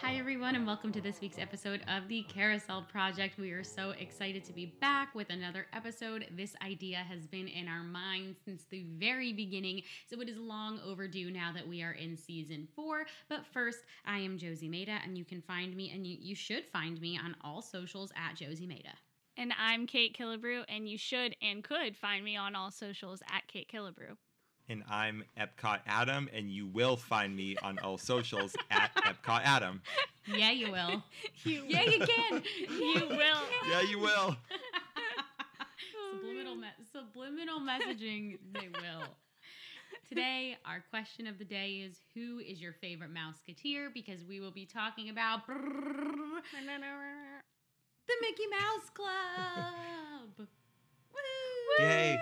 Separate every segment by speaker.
Speaker 1: Hi, everyone, and welcome to this week's episode of the Carousel Project. We are so excited to be back with another episode. This idea has been in our minds since the very beginning, so it is long overdue now that we are in season four. But first, I am Josie Maida, and you can find me, and you, you should find me on all socials at Josie Maida.
Speaker 2: And I'm Kait Killebrew, and you should and could find me on all socials at Kait Killebrew.
Speaker 3: And I'm Epcot Adam, and you will find me on all socials at Epcot Adam.
Speaker 1: Yeah, you will.
Speaker 2: You
Speaker 1: yeah, you can.
Speaker 2: You will.
Speaker 3: Yeah, you will.
Speaker 1: subliminal, me- subliminal messaging, they will. Today, our question of the day is Who is your favorite Mouseketeer? Because we will be talking about the Mickey Mouse Club. Woo!
Speaker 3: Yay.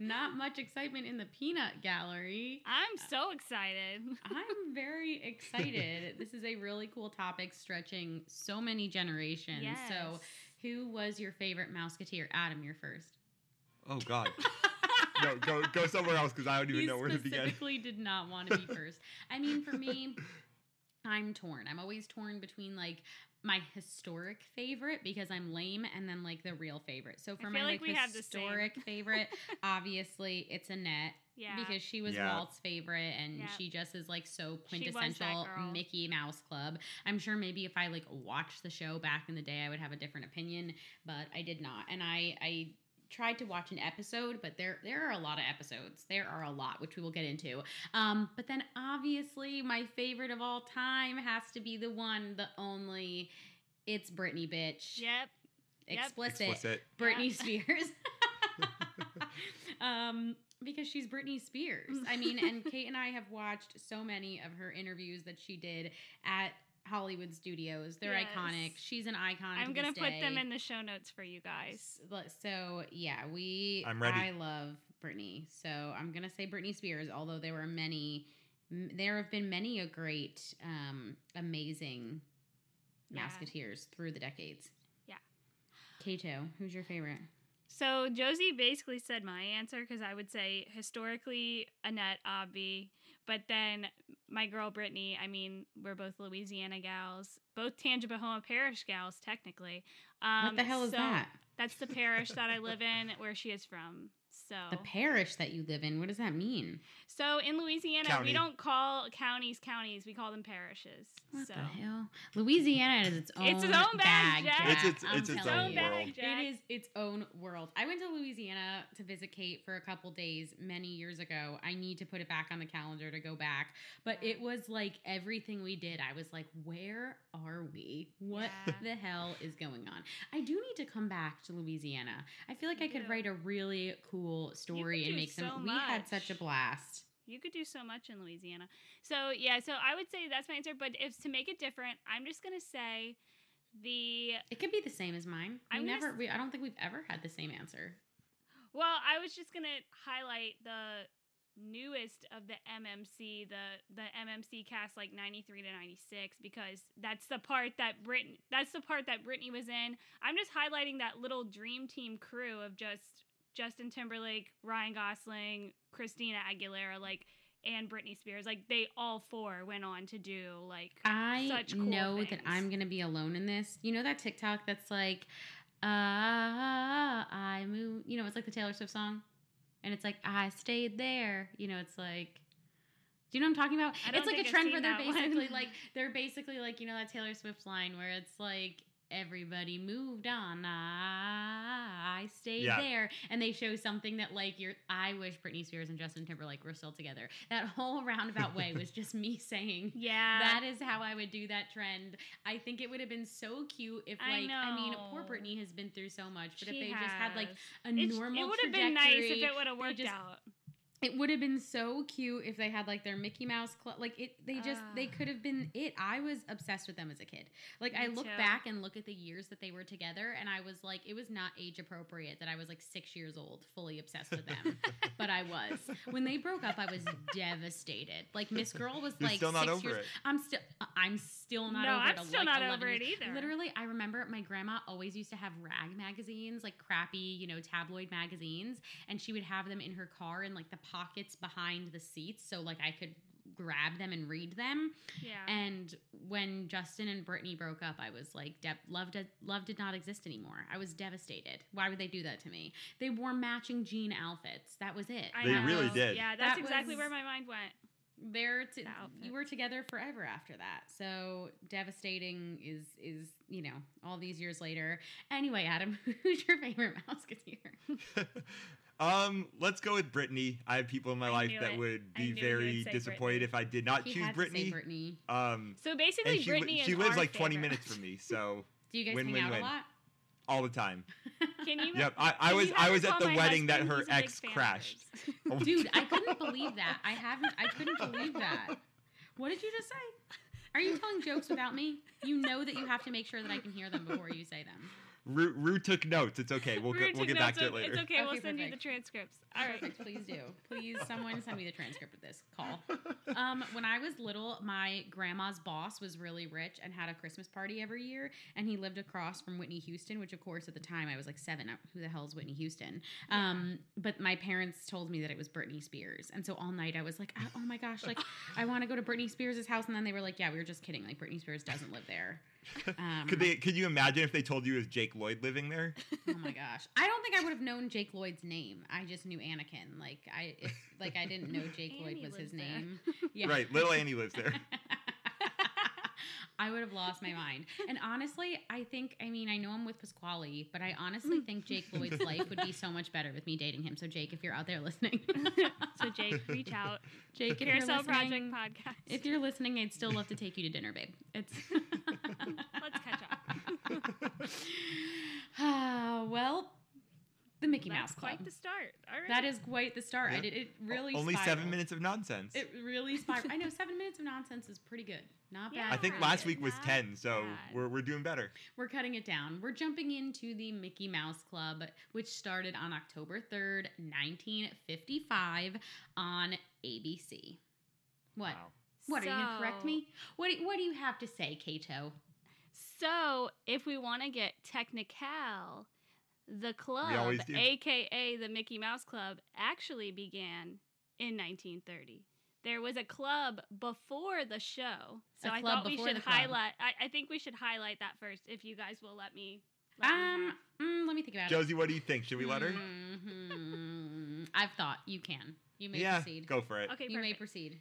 Speaker 1: Not much excitement in the peanut gallery.
Speaker 2: I'm uh, so excited.
Speaker 1: I'm very excited. this is a really cool topic stretching so many generations. So, who was your favorite Mouseketeer? Adam, you're first.
Speaker 3: Oh God. No, go go somewhere else because I don't even
Speaker 1: He
Speaker 3: know where to begin.
Speaker 1: I specifically did not want to be first. I mean, for me, I'm torn. I'm always torn between like my historic favorite because I'm lame, and then like the real favorite. So for my
Speaker 2: like
Speaker 1: like,
Speaker 2: we have
Speaker 1: historic favorite, obviously it's Annette.
Speaker 2: Yeah.
Speaker 1: Because she was
Speaker 3: Yeah.
Speaker 1: Walt's favorite and
Speaker 2: Yeah.
Speaker 1: she just is like so
Speaker 2: She was that
Speaker 1: quintessential. Mickey Mouse Club. I'm sure maybe if I like watched the show back in the day I would have a different opinion, but I did not. And I I tried to watch an episode, but there there are a lot of episodes. There are a lot, which we will get into. Um, but then obviously my favorite of all time has to be the one, the only. It's Britney, bitch.
Speaker 2: Yep. Yep.
Speaker 1: Explicit.
Speaker 3: Explicit.
Speaker 1: Britney
Speaker 2: Yeah.
Speaker 1: Spears. um, because she's Britney Spears. I mean, and Kate and I have watched so many of her interviews that she did at Hollywood Studios. They're
Speaker 2: Yes.
Speaker 1: iconic. She's an icon.
Speaker 2: I'm
Speaker 1: to
Speaker 2: gonna
Speaker 1: this
Speaker 2: put them in the show notes for you guys.
Speaker 1: So yeah, we.
Speaker 3: I'm ready.
Speaker 1: I love Britney, so I'm gonna say Britney Spears. Although there were many, m- there have been many a great, um, amazing
Speaker 2: Yeah.
Speaker 1: Mouseketeers through the decades.
Speaker 2: Yeah.
Speaker 1: Kato, who's your favorite?
Speaker 2: So Josie basically said my answer because I would say historically Annette Obby, but then my girl Britney. I mean, we're both Louisiana gals, both Tangipahoa Parish gals, technically. Um,
Speaker 1: what the hell is
Speaker 2: so
Speaker 1: that?
Speaker 2: That's the parish that I live in, where she is from. So,
Speaker 1: The parish that you live in. What does that mean?
Speaker 2: so in Louisiana,
Speaker 3: County.
Speaker 2: we don't call counties counties; we call them parishes.
Speaker 1: What
Speaker 2: so
Speaker 1: the hell? Louisiana is its own.
Speaker 2: It's its own bag, Jack.
Speaker 3: It's its-
Speaker 1: I'm
Speaker 3: it's its own
Speaker 1: you.
Speaker 3: world.
Speaker 2: Jack.
Speaker 1: It is its own world. I went to Louisiana to visit Kait for a couple days many years ago. I need to put it back on the calendar to go back. But it was like everything we did. I was like, where are we? What
Speaker 2: Yeah.
Speaker 1: the hell is going on? I do need to come back to Louisiana. I feel like
Speaker 2: You
Speaker 1: I could
Speaker 2: do.
Speaker 1: write a really cool story and make some.
Speaker 2: so
Speaker 1: we had such a blast.
Speaker 2: You could do so much in Louisiana. So yeah, so I would say that's my answer. But if to make it different, I'm just gonna say the
Speaker 1: It could be the same as mine.
Speaker 2: I'm
Speaker 1: never. we, I don't think we've ever had the same answer.
Speaker 2: well, I was just gonna highlight the newest of the MMC, the the MMC cast like 93 to 96 because that's the part that Brit that's the part that Britney was in. I'm just highlighting that little dream team crew of just Justin Timberlake, Ryan Gosling, Christina Aguilera, like and Britney Spears. Like they all four went on to do like
Speaker 1: I
Speaker 2: such cool
Speaker 1: know that. I'm gonna be alone in this. You know that TikTok that's like, ah, I move. You know, it's like the Taylor Swift song, and it's like I stayed there. You know, it's like. Do you know what I'm talking about? It's like a trend where they're
Speaker 2: that one.
Speaker 1: basically like they're basically like you know that Taylor Swift line where it's like everybody moved on, I stayed
Speaker 3: Yeah.
Speaker 1: there, and they show something that like you're. I wish Britney Spears and Justin Timberlake were still together. That whole roundabout way was just me saying
Speaker 2: yeah.
Speaker 1: that is how I would do that trend. I think it would have been so cute if,
Speaker 2: I
Speaker 1: like, I, mean, poor Britney has been through so much, but if
Speaker 2: She
Speaker 1: they just had like a
Speaker 2: It's-
Speaker 1: normal
Speaker 2: It would have been nice if it would have worked
Speaker 1: just-
Speaker 2: out.
Speaker 1: It would have been so cute if they had like their Mickey Mouse club. Like it, they just they
Speaker 2: Ah.
Speaker 1: could have been it. I was obsessed with them as a kid. Like I look
Speaker 2: too.
Speaker 1: back and look at the years that they were together, and I was like, it was not age appropriate that I was like six years old, fully obsessed with them. but I was. When they broke up, I was devastated. Like Miss Girl was
Speaker 3: You're
Speaker 1: like
Speaker 3: still not
Speaker 1: six
Speaker 3: over
Speaker 1: years.
Speaker 3: it.
Speaker 1: I'm still. I'm still not
Speaker 2: no,
Speaker 1: over
Speaker 2: I'm
Speaker 1: it. at,
Speaker 2: still
Speaker 1: like,
Speaker 2: not
Speaker 1: 11
Speaker 2: over
Speaker 1: years.
Speaker 2: it either.
Speaker 1: Literally, I remember my grandma always used to have rag magazines, like crappy, you know, tabloid magazines, and she would have them in her car in like the pockets behind the seats, so like I could grab them and read them.
Speaker 2: Yeah.
Speaker 1: And when Justin and Britney broke up, I was like, de- love did, love did not exist anymore. I was devastated. Why would they do that to me? They wore matching jean outfits. That was it.
Speaker 2: I
Speaker 3: They
Speaker 2: know.
Speaker 3: really did.
Speaker 2: Yeah, that's
Speaker 1: That
Speaker 2: exactly where my mind went.
Speaker 1: they're to,
Speaker 2: The
Speaker 1: you were together forever after that so devastating is is you know all these years later anyway adam who's your favorite mouseketeer
Speaker 3: um, let's go with Britney. I have people in my
Speaker 2: I
Speaker 3: life that
Speaker 2: it.
Speaker 3: would be very disappointed
Speaker 2: Britney.
Speaker 3: if I did not
Speaker 1: he
Speaker 3: choose
Speaker 1: Britney. britney
Speaker 3: Um,
Speaker 2: So basically,
Speaker 3: she, li-
Speaker 2: Britney is
Speaker 3: she lives
Speaker 2: our
Speaker 3: like 20 minutes from me, so
Speaker 1: do you guys
Speaker 3: Win,
Speaker 1: hang
Speaker 3: win,
Speaker 1: out
Speaker 3: win.
Speaker 1: a lot
Speaker 3: all the time.
Speaker 2: Can you?
Speaker 3: Yep, I, I was I was at the
Speaker 2: my
Speaker 3: wedding that her
Speaker 2: He's a big
Speaker 3: ex crashed. Oh,
Speaker 1: dude i couldn't believe that i haven't i couldn't believe that what did you just say are you telling jokes without me you know that you have to make sure that i can hear them before you say them
Speaker 3: Rue, Rue took notes. It's okay. We'll
Speaker 2: We're
Speaker 3: get, we'll get back to it later.
Speaker 2: It's okay. we'll
Speaker 1: Okay,
Speaker 2: send you the transcripts. All right.
Speaker 1: Perfect. Please do. Please, someone send me the transcript of this call. Um, when I was little, my grandma's boss was really rich and had a Christmas party every year, and he lived across from Whitney Houston, which, of course, at the time I was like seven. Uh, Who the hell is Whitney Houston? Um, but my parents told me that it was Britney Spears, and so all night I was like, oh, oh my gosh, like I want to go to Britney Spears' house, and then they were like, yeah, we were just kidding. Like Britney Spears doesn't live there. Um,
Speaker 3: could they? Could you imagine if they told you it was Jake Lloyd living there?
Speaker 1: Oh my gosh. I don't think I would have known Jake Lloyd's name. I just knew Anakin. Like I if, like I didn't know Jake Lloyd was his
Speaker 2: there.
Speaker 1: name. Yeah.
Speaker 3: Right, little Annie lives there.
Speaker 1: I would have lost my mind. And honestly, I think I mean I know I'm with Pasquale, but I honestly think Jake Lloyd's life would be so much better with me dating him. So Jake, if you're out there listening.
Speaker 2: so Jake, reach out.
Speaker 1: Jake, if you're
Speaker 2: Carousel Project
Speaker 1: listening,
Speaker 2: podcast.
Speaker 1: if you're listening, I'd still love to take you to dinner, babe. It's
Speaker 2: Let's catch up.
Speaker 1: Ah, well, the Mickey
Speaker 2: That's
Speaker 1: Mouse Club.
Speaker 2: That's quite the start. All right.
Speaker 1: That is quite the start. I did it really
Speaker 3: Only seven minutes of nonsense.
Speaker 1: It really spiraled. I know seven minutes of nonsense is pretty good. Not
Speaker 2: Yeah.
Speaker 1: bad.
Speaker 3: I think
Speaker 1: pretty
Speaker 3: last week was
Speaker 2: Not
Speaker 3: ten, so
Speaker 2: bad.
Speaker 3: we're we're doing better.
Speaker 1: we're cutting it down. We're jumping into the Mickey Mouse Club, which started on October third, nineteen fifty-five, on ABC. What?
Speaker 3: Wow.
Speaker 1: What are you gonna correct me? What do, What do you have to say, Kato?
Speaker 2: So, if we want to get technical, the club,
Speaker 3: always
Speaker 2: aka the Mickey Mouse Club, actually began in 1930. There was a club before the show, so
Speaker 1: A
Speaker 2: I
Speaker 1: club
Speaker 2: thought we should highlight. I, I think we should highlight that first, if you guys will let me. let me
Speaker 1: Um,
Speaker 2: know.
Speaker 1: mm, let me think about it.
Speaker 3: Josie, what do you think? Should we let her?
Speaker 1: Mhm. I've thought. You can. You may
Speaker 3: yeah,
Speaker 1: proceed.
Speaker 3: go for it.
Speaker 2: Okay,
Speaker 1: you may proceed.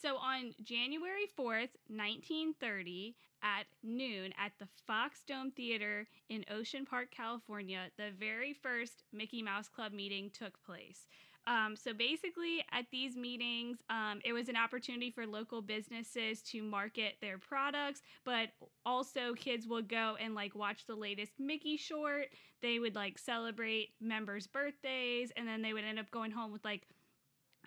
Speaker 2: So on January 4th, 1930, at noon at the Fox Dome Theater in Ocean Park, California, the very first Mickey Mouse Club meeting took place. Um, so basically, at these meetings, um, it was an opportunity for local businesses to market their products, but also kids would go and like watch the latest Mickey short. They would like celebrate members' birthdays, and then they would end up going home with like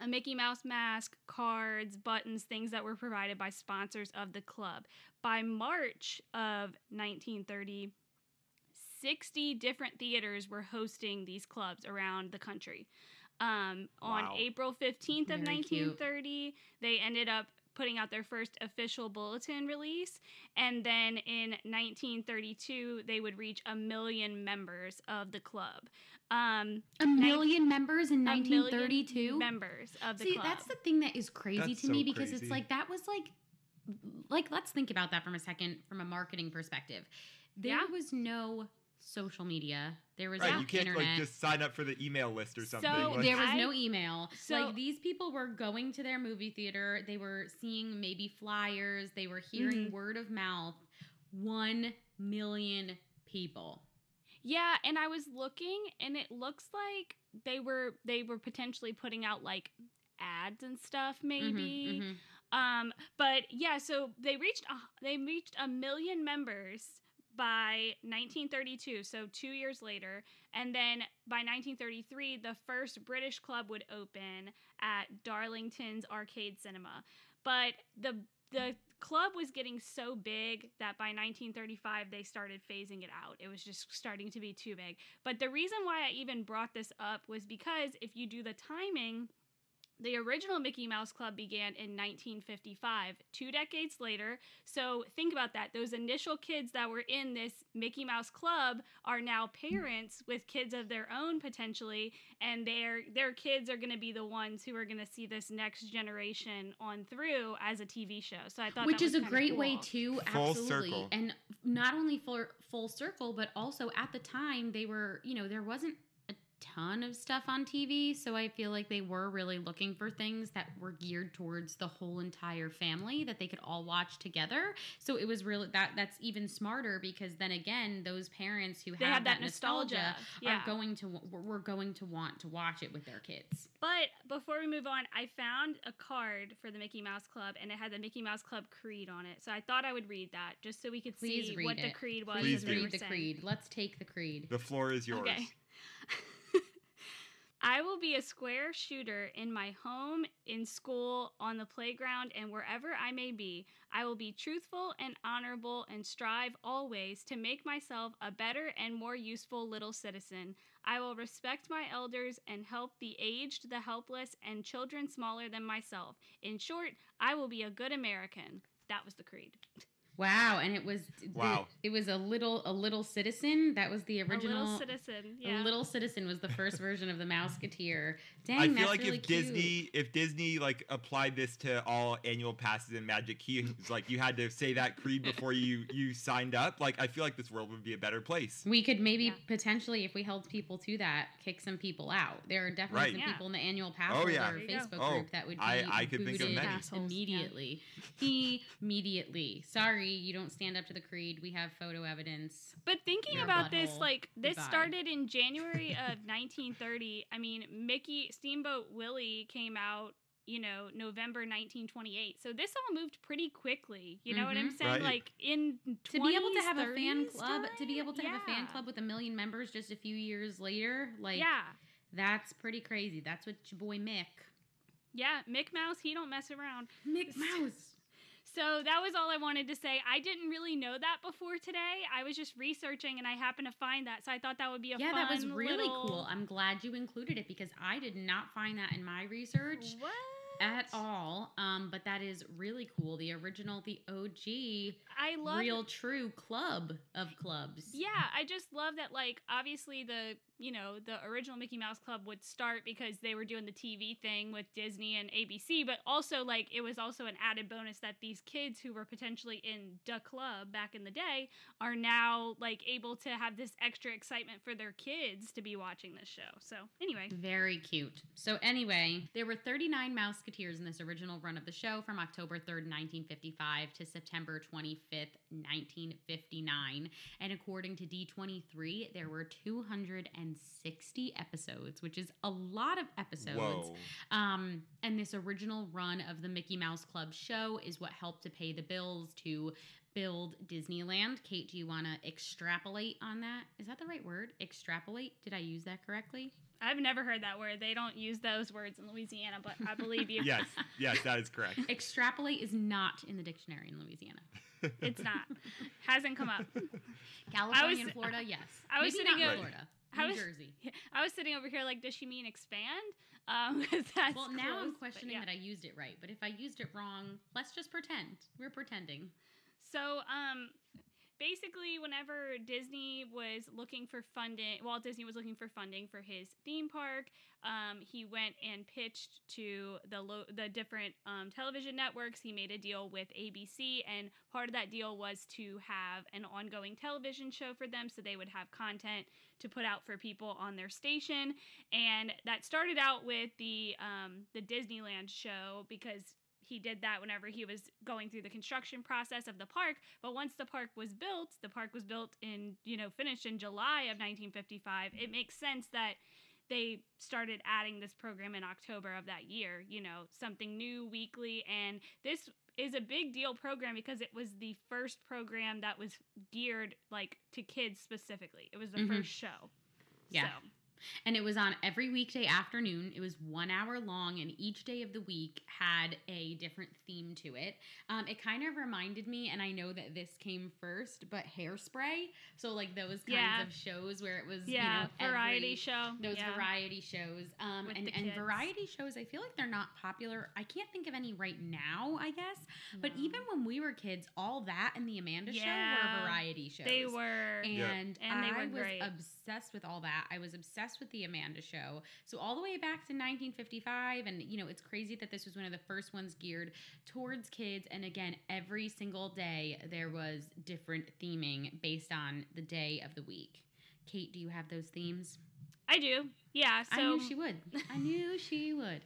Speaker 2: a Mickey Mouse mask, cards, buttons, things that were provided by sponsors of the club. By March of 1930, 60 different theaters were hosting these clubs around the country. Um, on
Speaker 3: Wow.
Speaker 2: April 15th of
Speaker 1: Very cute.
Speaker 2: 1930, they ended up putting out their first official bulletin release. And then in 1932, they would reach a million members of the club. Um,
Speaker 1: A million members in 1932.
Speaker 2: members of the club.
Speaker 1: See,
Speaker 2: club.
Speaker 1: that's the thing that is crazy
Speaker 3: That's
Speaker 1: to me because
Speaker 3: crazy.
Speaker 1: it's like that was like like let's think about that from a second from a marketing perspective. There
Speaker 2: Yeah.
Speaker 1: was no social media. There was
Speaker 3: Right,
Speaker 1: no
Speaker 3: you can't
Speaker 1: internet.
Speaker 3: like just sign up for the email list or something.
Speaker 2: So
Speaker 3: like,
Speaker 1: there was
Speaker 2: I-
Speaker 1: no email.
Speaker 2: so-
Speaker 1: like these people were going to their movie theater, they were seeing maybe flyers, they were hearing
Speaker 2: Mhm.
Speaker 1: word of mouth. 1 million people.
Speaker 2: Yeah, and I was looking and it looks like they were they were potentially putting out like ads and stuff
Speaker 1: Mhm,
Speaker 2: maybe.
Speaker 1: mhm.
Speaker 2: Um but yeah, so they reached a, they reached a million members by 1932, so two years later. And then by 1933, the first British club would open at Darlington's Arcade Cinema. But the the club was getting so big that by 1935 they started phasing it out. It was just starting to be too big. But the reason why I even brought this up was because if you do the timing, the original Mickey Mouse Club began in 1955, two decades later. So think about that. Those initial kids that were in this Mickey Mouse Club are now parents with kids of their own potentially, and their their kids are going to be the ones who are going to see this next generation on through as a TV show. So I thought
Speaker 1: which
Speaker 2: that
Speaker 1: is
Speaker 2: was
Speaker 1: a great
Speaker 2: cool.
Speaker 1: way too
Speaker 3: Full
Speaker 1: absolutely
Speaker 3: circle.
Speaker 1: and not only for full circle but also at the time they were you know there wasn't a ton of stuff on tv so i feel like they were really looking for things that were geared towards the whole entire family that they could all watch together so it was really that that's even smarter because then again those parents who
Speaker 2: They
Speaker 1: have
Speaker 2: have that
Speaker 1: nostalgia,
Speaker 2: nostalgia. Yeah.
Speaker 1: are going to we're going to want to watch it with their kids
Speaker 2: But before we move on, I found a card for the Mickey Mouse Club and it had the Mickey Mouse Club creed on it. So I thought I would read that just so we could
Speaker 1: Please
Speaker 2: see
Speaker 1: read
Speaker 2: what the creed was.
Speaker 1: please
Speaker 2: as we
Speaker 1: read the
Speaker 2: saying.
Speaker 1: creed let's take the creed
Speaker 3: The floor is yours.
Speaker 2: Okay. I will be a square shooter in my home, in school, on the playground, and wherever I may be. I will be truthful and honorable and strive always to make myself a better and more useful little citizen. I will respect my elders and help the aged, the helpless, and children smaller than myself. In short, I will be a good American. That was the creed.
Speaker 1: Wow, and it was the-
Speaker 3: Wow.
Speaker 1: it was a little a little citizen. That was the
Speaker 2: A
Speaker 1: original.
Speaker 2: little citizen.
Speaker 1: A
Speaker 2: Yeah.
Speaker 1: Little Citizen was the first version of the Mouseketeer. Dang, it.
Speaker 3: I feel
Speaker 1: that's
Speaker 3: like
Speaker 1: really
Speaker 3: if
Speaker 1: cute.
Speaker 3: Disney, if Disney like applied this to all annual passes in Magic Keys, like you had to say that creed before you you signed up. Like I feel like this world would be a better place.
Speaker 1: we could maybe
Speaker 2: Yeah.
Speaker 1: potentially, if we held people to that, kick some people out. There are definitely
Speaker 3: Right.
Speaker 1: some
Speaker 2: Yeah.
Speaker 1: people in the annual pass
Speaker 3: Oh, yeah.
Speaker 2: There you go.
Speaker 1: Facebook
Speaker 3: Oh,
Speaker 1: group that would oh, be
Speaker 3: I- I could think of
Speaker 1: booted
Speaker 3: many.
Speaker 2: Assholes, yeah.
Speaker 1: immediately. immediately. Sorry, you don't stand up to the creed. We have photo evidence.
Speaker 2: But thinking
Speaker 1: Your
Speaker 2: about this,
Speaker 1: butthole.
Speaker 2: like this
Speaker 1: Goodbye.
Speaker 2: started in January of 1930. I mean, Mickey Steamboat Willie came out, you know, November 1928. So this all moved pretty quickly. You know what I'm
Speaker 1: Mhm.
Speaker 2: saying?
Speaker 3: Right.
Speaker 2: Like in
Speaker 1: To be able to have a fan
Speaker 2: 30s
Speaker 1: club, to be able to have a fan club with a million members just a few years later, like
Speaker 2: yeah,
Speaker 1: that's pretty crazy. That's what your boy Mick.
Speaker 2: yeah. Mick Mouse, he don't mess around.
Speaker 1: Mick Mouse.
Speaker 2: So that was all I wanted to say. I didn't really know that before today. I was just researching and I happened to find that. So I thought that would be a
Speaker 1: yeah,
Speaker 2: fun
Speaker 1: that was really
Speaker 2: little-
Speaker 1: cool. I'm glad you included it because I did not find that in my research
Speaker 2: What?
Speaker 1: At all. Um, but that is really cool. The original, the OG,
Speaker 2: I love
Speaker 1: real true club of clubs.
Speaker 2: Yeah, I just love that. Like, obviously, the you know the original Mickey Mouse Club would start because they were doing the TV thing with Disney and ABC, but also like it was also an added bonus that these kids who were potentially in the club back in the day are now like able to have this extra excitement for their kids to be watching this show. So anyway,
Speaker 1: Very cute. So anyway, there were 39 Mouseketeers in this original run of the show from October 3rd, 1955 to September 25th, 1959. And according to D23, there were 260 episodes, which is a lot of episodes. Um, and this original run of the Mickey Mouse Club show is what helped to pay the bills to build Disneyland. Kait, do you want to extrapolate on that? Is that the right word? Extrapolate? Did I use that correctly?
Speaker 2: I've never heard that word. They don't use those words in Louisiana, but I believe you.
Speaker 3: Yes, yes, that is correct.
Speaker 1: Extrapolate is not in the dictionary in Louisiana.
Speaker 2: It's not. Hasn't come up.
Speaker 1: California
Speaker 2: was-
Speaker 1: and Florida, yes.
Speaker 2: I was
Speaker 1: Maybe
Speaker 2: sitting
Speaker 1: not
Speaker 2: o-
Speaker 1: Florida.
Speaker 2: I
Speaker 1: New
Speaker 2: was-
Speaker 1: Jersey.
Speaker 2: I was sitting over here like, does she mean expand? Um, 'cause that's
Speaker 1: Well, now I'm questioning
Speaker 2: yeah.
Speaker 1: that I used it right, but if I used it wrong, let's just pretend. We're pretending.
Speaker 2: So, um, basically, whenever Disney was looking for funding, Walt Disney was looking for funding for his theme park. Um, he went and pitched to the lo- the different um, television networks. He made a deal with ABC, and part of that deal was to have an ongoing television show for them, so they would have content to put out for people on their station. And that started out with the um, the Disneyland show because he did that whenever he was going through the construction process of the park. But once the park was built, the park was built in, you know, finished in July of 1955. It makes sense that they started adding this program in October of that year, you know, something new weekly. And this is a big deal program because it was the first program that was geared like to kids specifically. It was the
Speaker 1: Mhm.
Speaker 2: first show.
Speaker 1: Yeah.
Speaker 2: So,
Speaker 1: And it was on every weekday afternoon. It was one hour long, and each day of the week had a different theme to it. Um, it kind of reminded me, and I know that this came first, but Hairspray. So like those kinds
Speaker 2: Yeah.
Speaker 1: of shows where it was
Speaker 2: yeah,
Speaker 1: you know,
Speaker 2: variety
Speaker 1: every-
Speaker 2: show.
Speaker 1: those
Speaker 2: yeah.
Speaker 1: variety shows um and, and variety shows i feel like they're not popular i can't think of any right now i guess but even when we were kids all that and the amanda show were variety shows
Speaker 2: they were
Speaker 3: Yeah.
Speaker 1: and,
Speaker 2: And they
Speaker 1: I
Speaker 2: were
Speaker 1: was
Speaker 2: great.
Speaker 1: obsessed with all that. I was obsessed with the Amanda show. So all the way back to 1955 and you know, it's crazy that this was one of the first ones geared towards kids and again, every single day there was different theming based on the day of the week. Kate, do you have those themes?
Speaker 2: I do. Yeah, so
Speaker 1: I knew she would. I knew she would.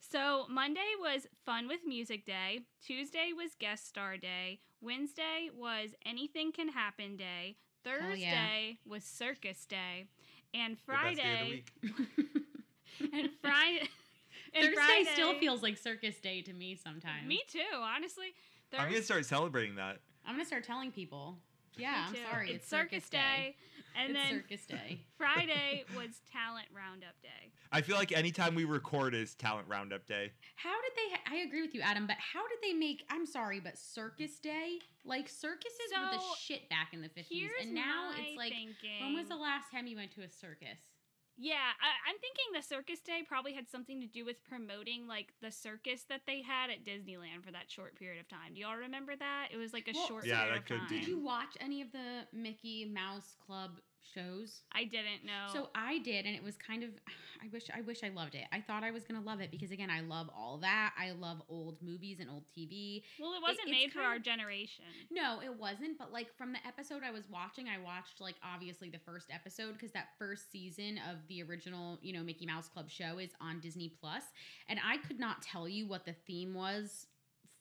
Speaker 2: So Monday was Fun with Music Day. Tuesday was Guest Star Day. Wednesday was Anything Can Happen Day. Thursday
Speaker 1: yeah.
Speaker 2: was Circus Day. And
Speaker 3: The best day of the
Speaker 2: Friday
Speaker 3: week.
Speaker 2: and Friday and
Speaker 1: Thursday
Speaker 2: Friday,
Speaker 1: still feels like circus day to me sometimes.
Speaker 2: Me too, honestly.
Speaker 3: I'm gonna start celebrating that.
Speaker 1: I'm gonna start telling people. Yeah, I'm sorry.
Speaker 2: It's, Circus Day. And
Speaker 1: it's
Speaker 2: then
Speaker 1: circus day.
Speaker 2: Friday was Talent Roundup Day.
Speaker 3: I feel like anytime we record is talent roundup day.
Speaker 1: How did they? I agree with you, Adam. But how did they make? I'm sorry, but Circus Day, like circuses were the shit back in the 50s,
Speaker 2: Here's
Speaker 1: and now
Speaker 2: my
Speaker 1: it's like,
Speaker 2: thinking.
Speaker 1: when was the last time you went to a circus?
Speaker 2: Yeah, I, I'm thinking the circus day probably had something to do with promoting like the circus that they had at Disneyland for that short period of time. Do y'all remember that? It was like a
Speaker 1: Well,
Speaker 2: short
Speaker 3: Yeah,
Speaker 2: period
Speaker 3: that
Speaker 2: of
Speaker 3: could
Speaker 2: time.
Speaker 3: be.
Speaker 1: Did you watch any of the Mickey Mouse Club shows?
Speaker 2: I didn't know.
Speaker 1: So I did, and it was kind of. I wish I wish I loved it. I thought I was gonna love it because again, I love all that. I love old movies and old TV.
Speaker 2: well, it wasn't
Speaker 1: it's
Speaker 2: made for
Speaker 1: kind
Speaker 2: our generation.
Speaker 1: No, it wasn't. But like from the episode I was watching, I watched like obviously the first episode because that first season of the original, you know, Mickey Mouse Club show is on Disney Plus, and I could not tell you what the theme was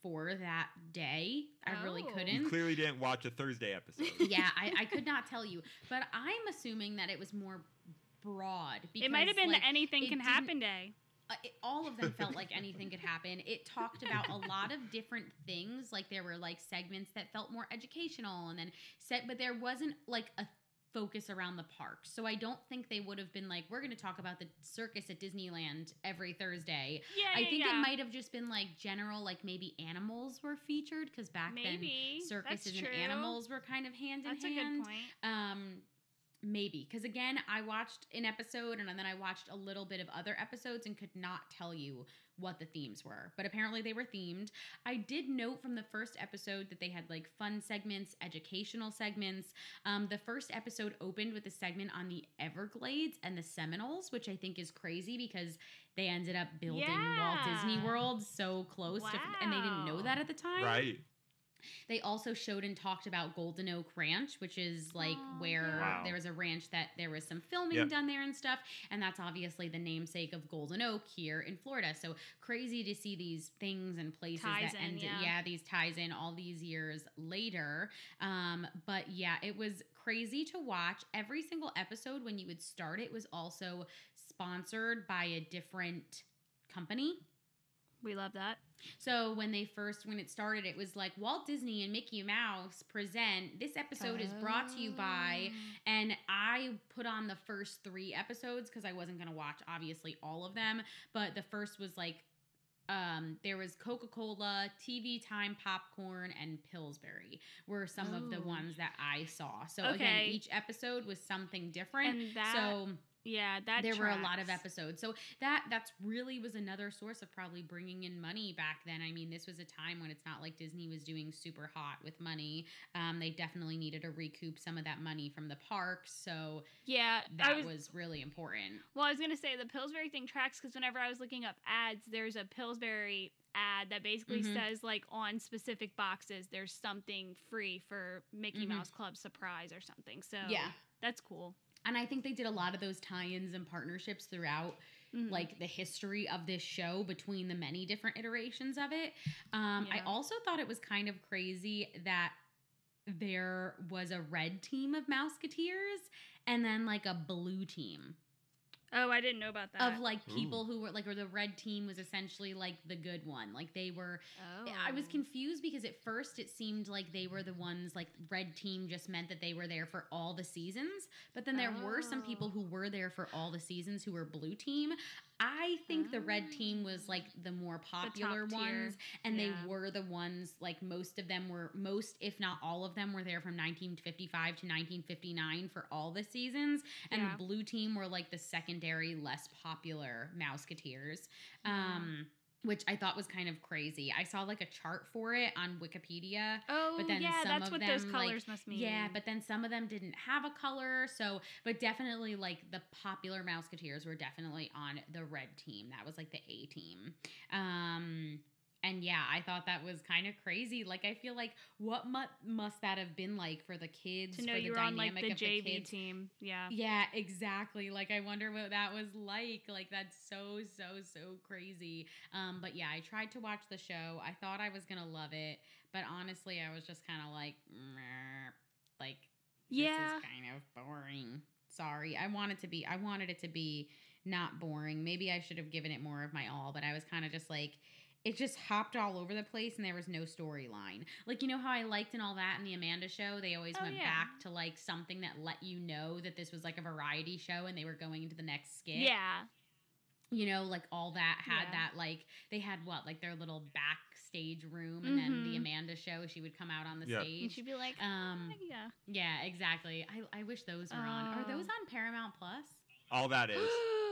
Speaker 1: for that day. I really
Speaker 2: Oh.
Speaker 3: You
Speaker 1: couldn't.
Speaker 3: You clearly didn't watch a Thursday episode.
Speaker 1: yeah, I, I could not tell you, but I'm assuming that it was more broad. Because,
Speaker 2: it might have been
Speaker 1: like,
Speaker 2: the anything can happen day.
Speaker 1: uh, it, all of them felt like anything could happen. It talked about a lot of different things. Like there were like segments that felt more educational, and then set, but there wasn't like a focus around the park. So I don't think they would have been like, we're going to talk about the circus at Disneyland every Thursday.
Speaker 2: Yeah,
Speaker 1: I
Speaker 2: yeah,
Speaker 1: think
Speaker 2: yeah.
Speaker 1: it might have just been like general, like maybe animals were featured because back
Speaker 2: Maybe
Speaker 1: then circuses
Speaker 2: That's
Speaker 1: and animals were kind of hand
Speaker 2: That's
Speaker 1: in
Speaker 2: a
Speaker 1: hand.
Speaker 2: good point.
Speaker 1: Um, maybe because again, I watched an episode and then I watched a little bit of other episodes and could not tell you what the themes were, but apparently they were themed. I did note from the first episode that they had like fun segments, educational segments. Um, the first episode opened with a segment on the Everglades and the Seminoles, which I think is crazy because they ended up building Walt Disney World so close to, and they didn't know that at the time.
Speaker 3: right.
Speaker 1: They also showed and talked about Golden Oak Ranch, which is like
Speaker 2: Oh,
Speaker 1: where
Speaker 2: yeah.
Speaker 3: Wow.
Speaker 1: there was a ranch that there was some filming
Speaker 3: Yep.
Speaker 1: done there and stuff. And that's obviously the namesake of Golden Oak here in Florida. So crazy to see these things and places
Speaker 2: Ties
Speaker 1: that
Speaker 2: in,
Speaker 1: ended.
Speaker 2: yeah.
Speaker 1: Yeah, these ties in all these years later. Um, but yeah, it was crazy to watch. Every single episode, when you would start it, was also sponsored by a different company.
Speaker 2: We love that.
Speaker 1: So when they first when it started, it was like Walt Disney and Mickey Mouse present. This episode is brought to you by, and I put on the first three episodes because I wasn't gonna watch obviously all of them, but the first was like. Um, there was Coca Cola, TV Time Popcorn, and Pillsbury were some of the
Speaker 2: Oh.
Speaker 1: ones that I saw. So again, each episode was something different.
Speaker 2: And that,
Speaker 1: so
Speaker 2: yeah, that
Speaker 1: there were a lot of episodes so that that's really was another source of probably bringing in money back then i mean this was a time when it's not like disney was doing super hot with money um, they definitely needed to recoup some of that money from the parks so
Speaker 2: Yeah,
Speaker 1: that was,
Speaker 2: was,
Speaker 1: really important
Speaker 2: Well, I was gonna say the Pillsbury thing tracks because whenever I was looking up ads, there's a Pillsbury ad that basically
Speaker 1: Mhm.
Speaker 2: says like on specific boxes there's something free for Mickey
Speaker 1: Mhm.
Speaker 2: Mouse Club surprise or something. So
Speaker 1: yeah
Speaker 2: that's cool.
Speaker 1: And i think they did a lot of those tie-ins and partnerships throughout
Speaker 2: Mhm.
Speaker 1: like the history of this show between the many different iterations of it. Um, I also thought it was kind of crazy that there was a red team of Mouseketeers and then like a blue team.
Speaker 2: Oh, I didn't know about that.
Speaker 1: of like people who were like, or the red team was essentially like the good one. Like they were
Speaker 2: oh.
Speaker 1: I was oh. confused because at first it seemed like they were the ones like red team just meant that they were there for all the seasons, but then there were some people
Speaker 2: Oh.
Speaker 1: who were there for all the seasons who were blue team. I think the red team was like the more popular
Speaker 2: tier,
Speaker 1: ones and
Speaker 2: yeah.
Speaker 1: they were the ones like most of them were most if not all of them were there from 1955 to 1959 for all the seasons and
Speaker 2: Yeah.
Speaker 1: the blue team were like the secondary less popular mouseketeers um which I thought was kind of crazy. I saw like a chart for it on Wikipedia.
Speaker 2: Oh,
Speaker 1: but then
Speaker 2: yeah, that's what those
Speaker 1: them, like-
Speaker 2: colors must mean.
Speaker 1: Yeah, but then some of them didn't have a color. So, but definitely like the popular Mouseketeers were definitely on the red team. That was like the A team. Um, and yeah, I thought that was kind of crazy. Like, I feel like what mu- must that have been like for the kids
Speaker 2: to know
Speaker 1: for the
Speaker 2: you were on like
Speaker 1: dynamic
Speaker 2: the
Speaker 1: of the
Speaker 2: JV team. Yeah.
Speaker 1: Yeah, exactly. Like I wonder what that was like. Like that's so so so crazy. Um but yeah, I tried to watch the show. I thought I was going to love it, but honestly, I was just kind of like "Meh." like this
Speaker 2: Yeah.
Speaker 1: is kind of boring. Sorry. I wanted to be I wanted it to be not boring. Maybe I should have given it more of my all, but I was kind of just like it just hopped all over the place and there was no storyline. Like you know how I liked and all that in the Amanda show, they always
Speaker 2: Oh,
Speaker 1: went
Speaker 2: yeah.
Speaker 1: back to like something that let you know that this was like a variety show and they were going into the next skit.
Speaker 2: Yeah.
Speaker 1: You know, like all that had
Speaker 2: Yeah.
Speaker 1: that like they had what, like their little backstage room and then the
Speaker 2: Mhm.
Speaker 1: Amanda show, she would come out on the
Speaker 3: Yeah.
Speaker 2: And
Speaker 1: stage.
Speaker 2: she'd be like,
Speaker 1: Um,
Speaker 2: "Ah, yeah.
Speaker 1: Yeah, exactly. I, I wish those were on. Are
Speaker 2: Oh.
Speaker 1: those on Paramount Plus?
Speaker 3: All that is.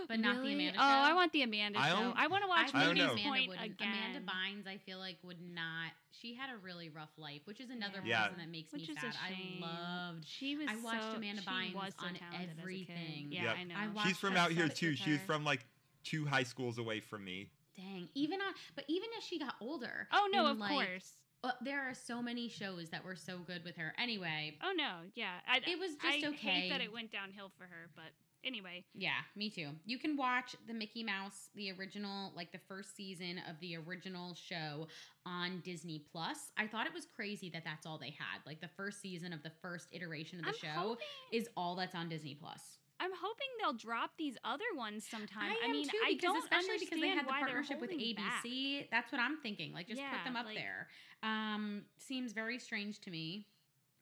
Speaker 1: But not the
Speaker 2: Really?
Speaker 1: Amanda
Speaker 2: Oh, I want the Amanda
Speaker 3: I
Speaker 2: show. I want to watch
Speaker 3: I don't
Speaker 2: Mooney's
Speaker 3: know.
Speaker 1: Amanda
Speaker 2: Point
Speaker 1: wouldn't.
Speaker 2: again.
Speaker 1: Amanda Bynes, I feel like would not. She had a really rough life, which is another
Speaker 3: Yeah.
Speaker 1: reason that makes
Speaker 2: Which
Speaker 1: me
Speaker 2: is a
Speaker 1: sad.
Speaker 2: shame.
Speaker 1: I loved.
Speaker 2: She was.
Speaker 1: I watched
Speaker 2: so,
Speaker 1: Amanda Bynes
Speaker 2: was so
Speaker 1: on
Speaker 2: talented as a kid.
Speaker 1: everything.
Speaker 2: Yeah,
Speaker 3: Yep.
Speaker 2: I know.
Speaker 1: I
Speaker 3: She's from out here too.
Speaker 2: with
Speaker 3: She's from like two high schools away from me.
Speaker 1: Dang. Even on, but even as she got older.
Speaker 2: Oh no, of
Speaker 1: like,
Speaker 2: course.
Speaker 1: uh, there are so many shows that were so good with her. Anyway,
Speaker 2: Oh no, yeah. I,
Speaker 1: it was just
Speaker 2: I
Speaker 1: okay.
Speaker 2: hate that it went downhill for her, but anyway.
Speaker 1: Yeah, me too. You can watch the Mickey Mouse, the original, like the first season of the original show on Disney Plus. I thought it was crazy that that's all they had. Like the first season of the first iteration of the
Speaker 2: I'm
Speaker 1: show
Speaker 2: hoping,
Speaker 1: is all that's on Disney Plus.
Speaker 2: I'm hoping they'll drop these other ones sometime.
Speaker 1: I,
Speaker 2: I, mean,
Speaker 1: too,
Speaker 2: I don't
Speaker 1: especially because they had the partnership with
Speaker 2: holding back.
Speaker 1: ABC. That's what I'm thinking. Like just put them up
Speaker 2: like-
Speaker 1: there. Um, seems very strange to me.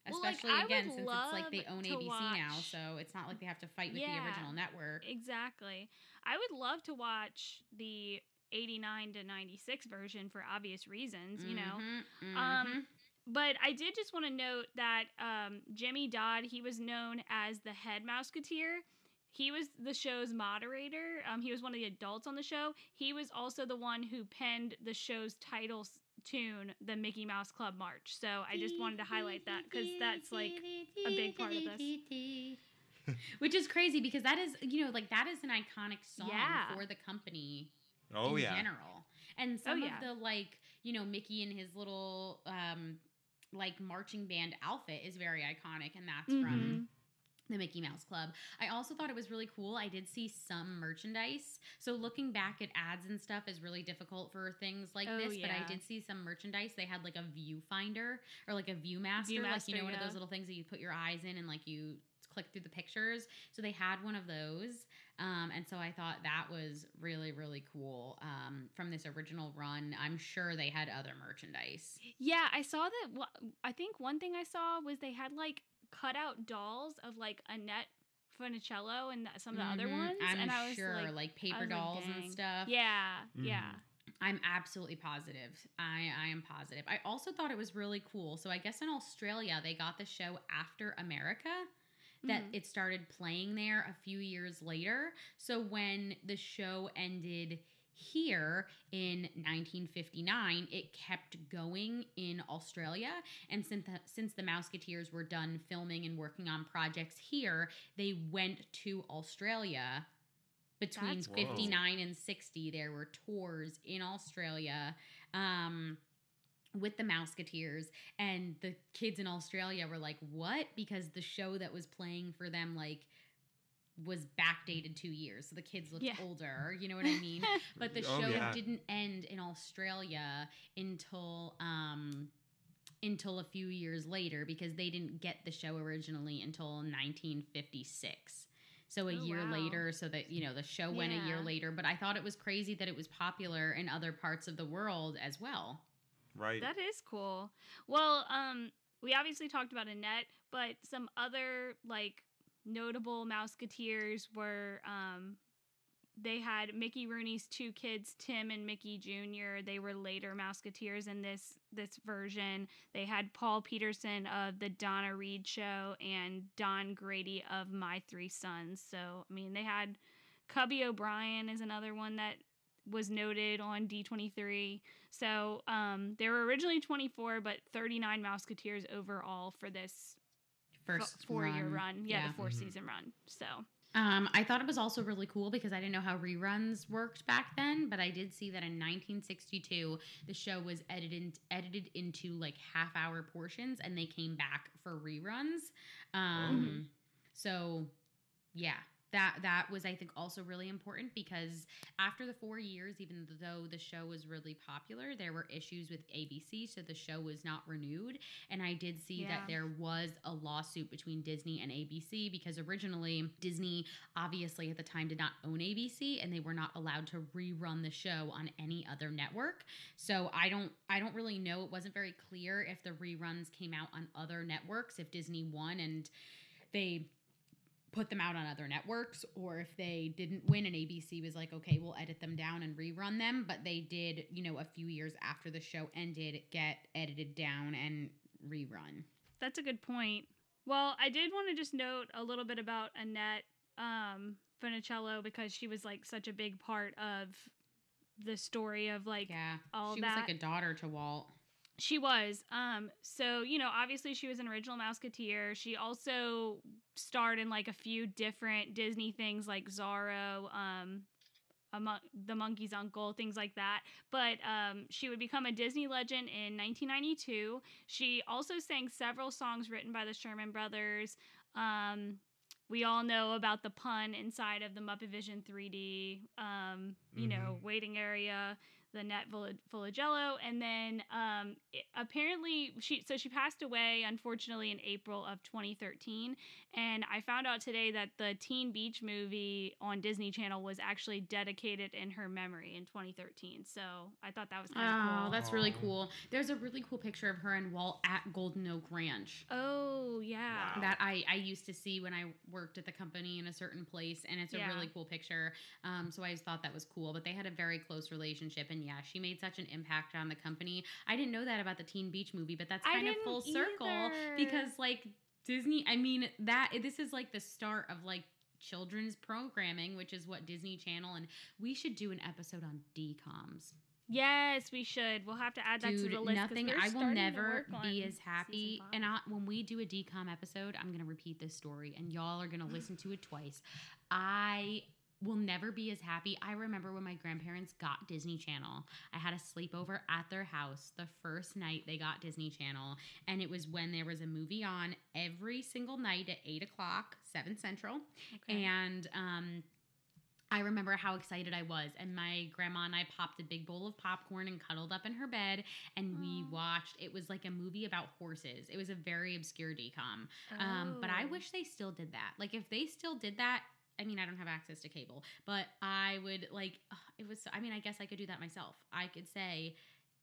Speaker 2: Well, like,
Speaker 1: Especially again, since it's like they own ABC now, so it's not like they have to fight with the original network.
Speaker 2: Exactly. I would love to watch the 89 to 96 version for obvious reasons, you know.
Speaker 1: Mhm,
Speaker 2: Um,
Speaker 1: mhm.
Speaker 2: But I did just want to note that um, Jimmy Dodd, he was known as the head Mouseketeer. He was the show's moderator. Um, he was one of the adults on the show. He was also the one who penned the show's title tune, the Mickey Mouse Club March. So I just wanted to highlight that because that's like a big part of this.
Speaker 1: Which is crazy because that is, you know, like that is an iconic song
Speaker 2: Yeah.
Speaker 1: for the company
Speaker 3: Oh
Speaker 1: in
Speaker 3: yeah.
Speaker 1: general. And some
Speaker 2: yeah.
Speaker 1: of the like, you know, Mickey and his little um like marching band outfit is very iconic and that's
Speaker 2: Mhm.
Speaker 1: from the Mickey Mouse Club. I also thought it was really cool. I did see some merchandise. So looking back at ads and stuff is really difficult for things like
Speaker 2: Oh,
Speaker 1: this, but I did see some merchandise. They had like a viewfinder or like a viewmaster, like you
Speaker 2: Viewmaster,
Speaker 1: know one of those little things that you put your eyes in and like you click through the pictures. So they had one of those. Um, and so I thought that was really, really cool um, from this original run. I'm sure they had other merchandise.
Speaker 2: Yeah, I saw that. wha- I think one thing I saw was they had like cutout dolls of like Annette Funicello and th- some of the other
Speaker 1: Mhm.
Speaker 2: ones.
Speaker 1: I'm
Speaker 2: and I was
Speaker 1: sure,
Speaker 2: like,
Speaker 1: like, paper
Speaker 2: was like,
Speaker 1: dolls
Speaker 2: dang.
Speaker 1: and stuff.
Speaker 2: yeah,
Speaker 3: Mhm.
Speaker 2: yeah.
Speaker 1: I'm absolutely positive. I, I am positive. I also thought it was really cool. So I guess in Australia they got the show after America. That
Speaker 2: Mhm.
Speaker 1: it started playing there a few years later. So when the show ended here in 1959, it kept going in Australia. And since the, since the Mouseketeers were done filming and working on projects here, they went to Australia between
Speaker 2: That's
Speaker 3: cool.
Speaker 1: 59 and 60 there were tours in australia um, with the mouseketeers and the kids in australia were like what because the show that was playing for them like was backdated two years so the kids looked
Speaker 2: Yeah.
Speaker 1: older you know what i mean but the
Speaker 3: Oh,
Speaker 1: show
Speaker 3: yeah.
Speaker 1: didn't end in australia until um until a few years later because they didn't get the show originally until 1956 So a
Speaker 2: Oh,
Speaker 1: year
Speaker 2: wow.
Speaker 1: later, so that you know the show went a year later. But I thought it was crazy that it was popular in other parts of the world as well.
Speaker 3: Right.
Speaker 2: That is cool. Well, um, we obviously talked about Annette, but some other like notable Mouseketeers were um they had Mickey Rooney's two kids, Tim and Mickey Jr. They were later Mouseketeers in this this version. They had Paul Petersen of the Donna Reed show and Don Grady of My Three Sons. So I mean they had Cubby O'Brien is another one that was noted on D23. So um, there were originally 24, but 39 Mouseketeers overall for this
Speaker 1: First
Speaker 2: four year
Speaker 1: run.
Speaker 2: run. Yeah,
Speaker 1: Yeah.
Speaker 2: the 4
Speaker 3: Mhm.
Speaker 2: season run. So
Speaker 1: Um, I thought it was also really cool because I didn't know how reruns worked back then, but I did see that in 1962 the show was edited edited into like half hour portions, and they came back for reruns. Um, so yeah. That, that was I think also really important because after the four years, even though the show was really popular, there were issues with ABC, so the show was not renewed. And I did see
Speaker 2: Yeah.
Speaker 1: that there was a lawsuit between Disney and ABC because originally Disney obviously at the time did not own ABC and they were not allowed to rerun the show on any other network. So I don't I don't really know. It wasn't very clear if the reruns came out on other networks, if Disney won and they put them out on other networks or if they didn't win and ABC was like okay we'll edit them down and rerun them but they did you know a few years after the show ended get edited down and rerun
Speaker 2: that's a good point. Well, I did want to just note a little bit about Annette um, Funicello because she was like such a big part of the story of like
Speaker 1: yeah
Speaker 2: all
Speaker 1: she
Speaker 2: that.
Speaker 1: was like a daughter to Walt
Speaker 2: She was. Um, so you know, obviously she was an original Mouseketeer. She also starred in like a few different Disney things like Zorro, um, among the Monkey's Uncle, things like that. But um, she would become a Disney legend in 1992. She also sang several songs written by the Sherman Brothers. Um, we all know about the pun inside of the Muppet Vision 3D, um, you know, waiting area, the net full of, jello. And then um, it- apparently she, so she passed away, unfortunately, in April of 2013. And I found out today that the Teen Beach movie on Disney Channel was actually dedicated in her memory in 2013. So I thought that was kind of
Speaker 1: oh
Speaker 2: cool.
Speaker 1: that's really cool there's a really cool picture of her and Walt at Golden Oak Ranch
Speaker 2: oh, yeah.
Speaker 3: Wow.
Speaker 1: that I, I used to see when I worked at the company in a certain place, and it's a
Speaker 2: Yeah.
Speaker 1: really cool picture. Um, so I just thought that was cool. But they had a very close relationship, and yeah, she made such an impact on the company. I didn't know that about the Teen Beach movie, but that's kind of full circle
Speaker 2: either.
Speaker 1: because like Disney. I mean that this is like the start of like children's programming, which is what Disney Channel, and we should do an episode on DComs.
Speaker 2: Yes, we should. We'll have to add that
Speaker 1: Dude,
Speaker 2: to the list.
Speaker 1: nothing. I will never be as happy. And I, when we do a DCOM episode, I'm gonna repeat this story, and y'all are gonna listen to it twice. I will never be as happy. I remember when my grandparents got Disney Channel. I had a sleepover at their house the first night they got Disney Channel, and it was when there was a movie on every single night at eight o'clock, seven central.
Speaker 2: Okay.
Speaker 1: And um, I remember how excited I was. And my grandma and I popped a big bowl of popcorn and cuddled up in her bed. And we watched, it was like a movie about horses. It was a very obscure DCOM. Um, but I
Speaker 2: Oh.
Speaker 1: wish they still did that. Like, if they still did that, I mean, I don't have access to cable, but I would like, ugh, it was, I mean, I guess I could do that myself. I could say,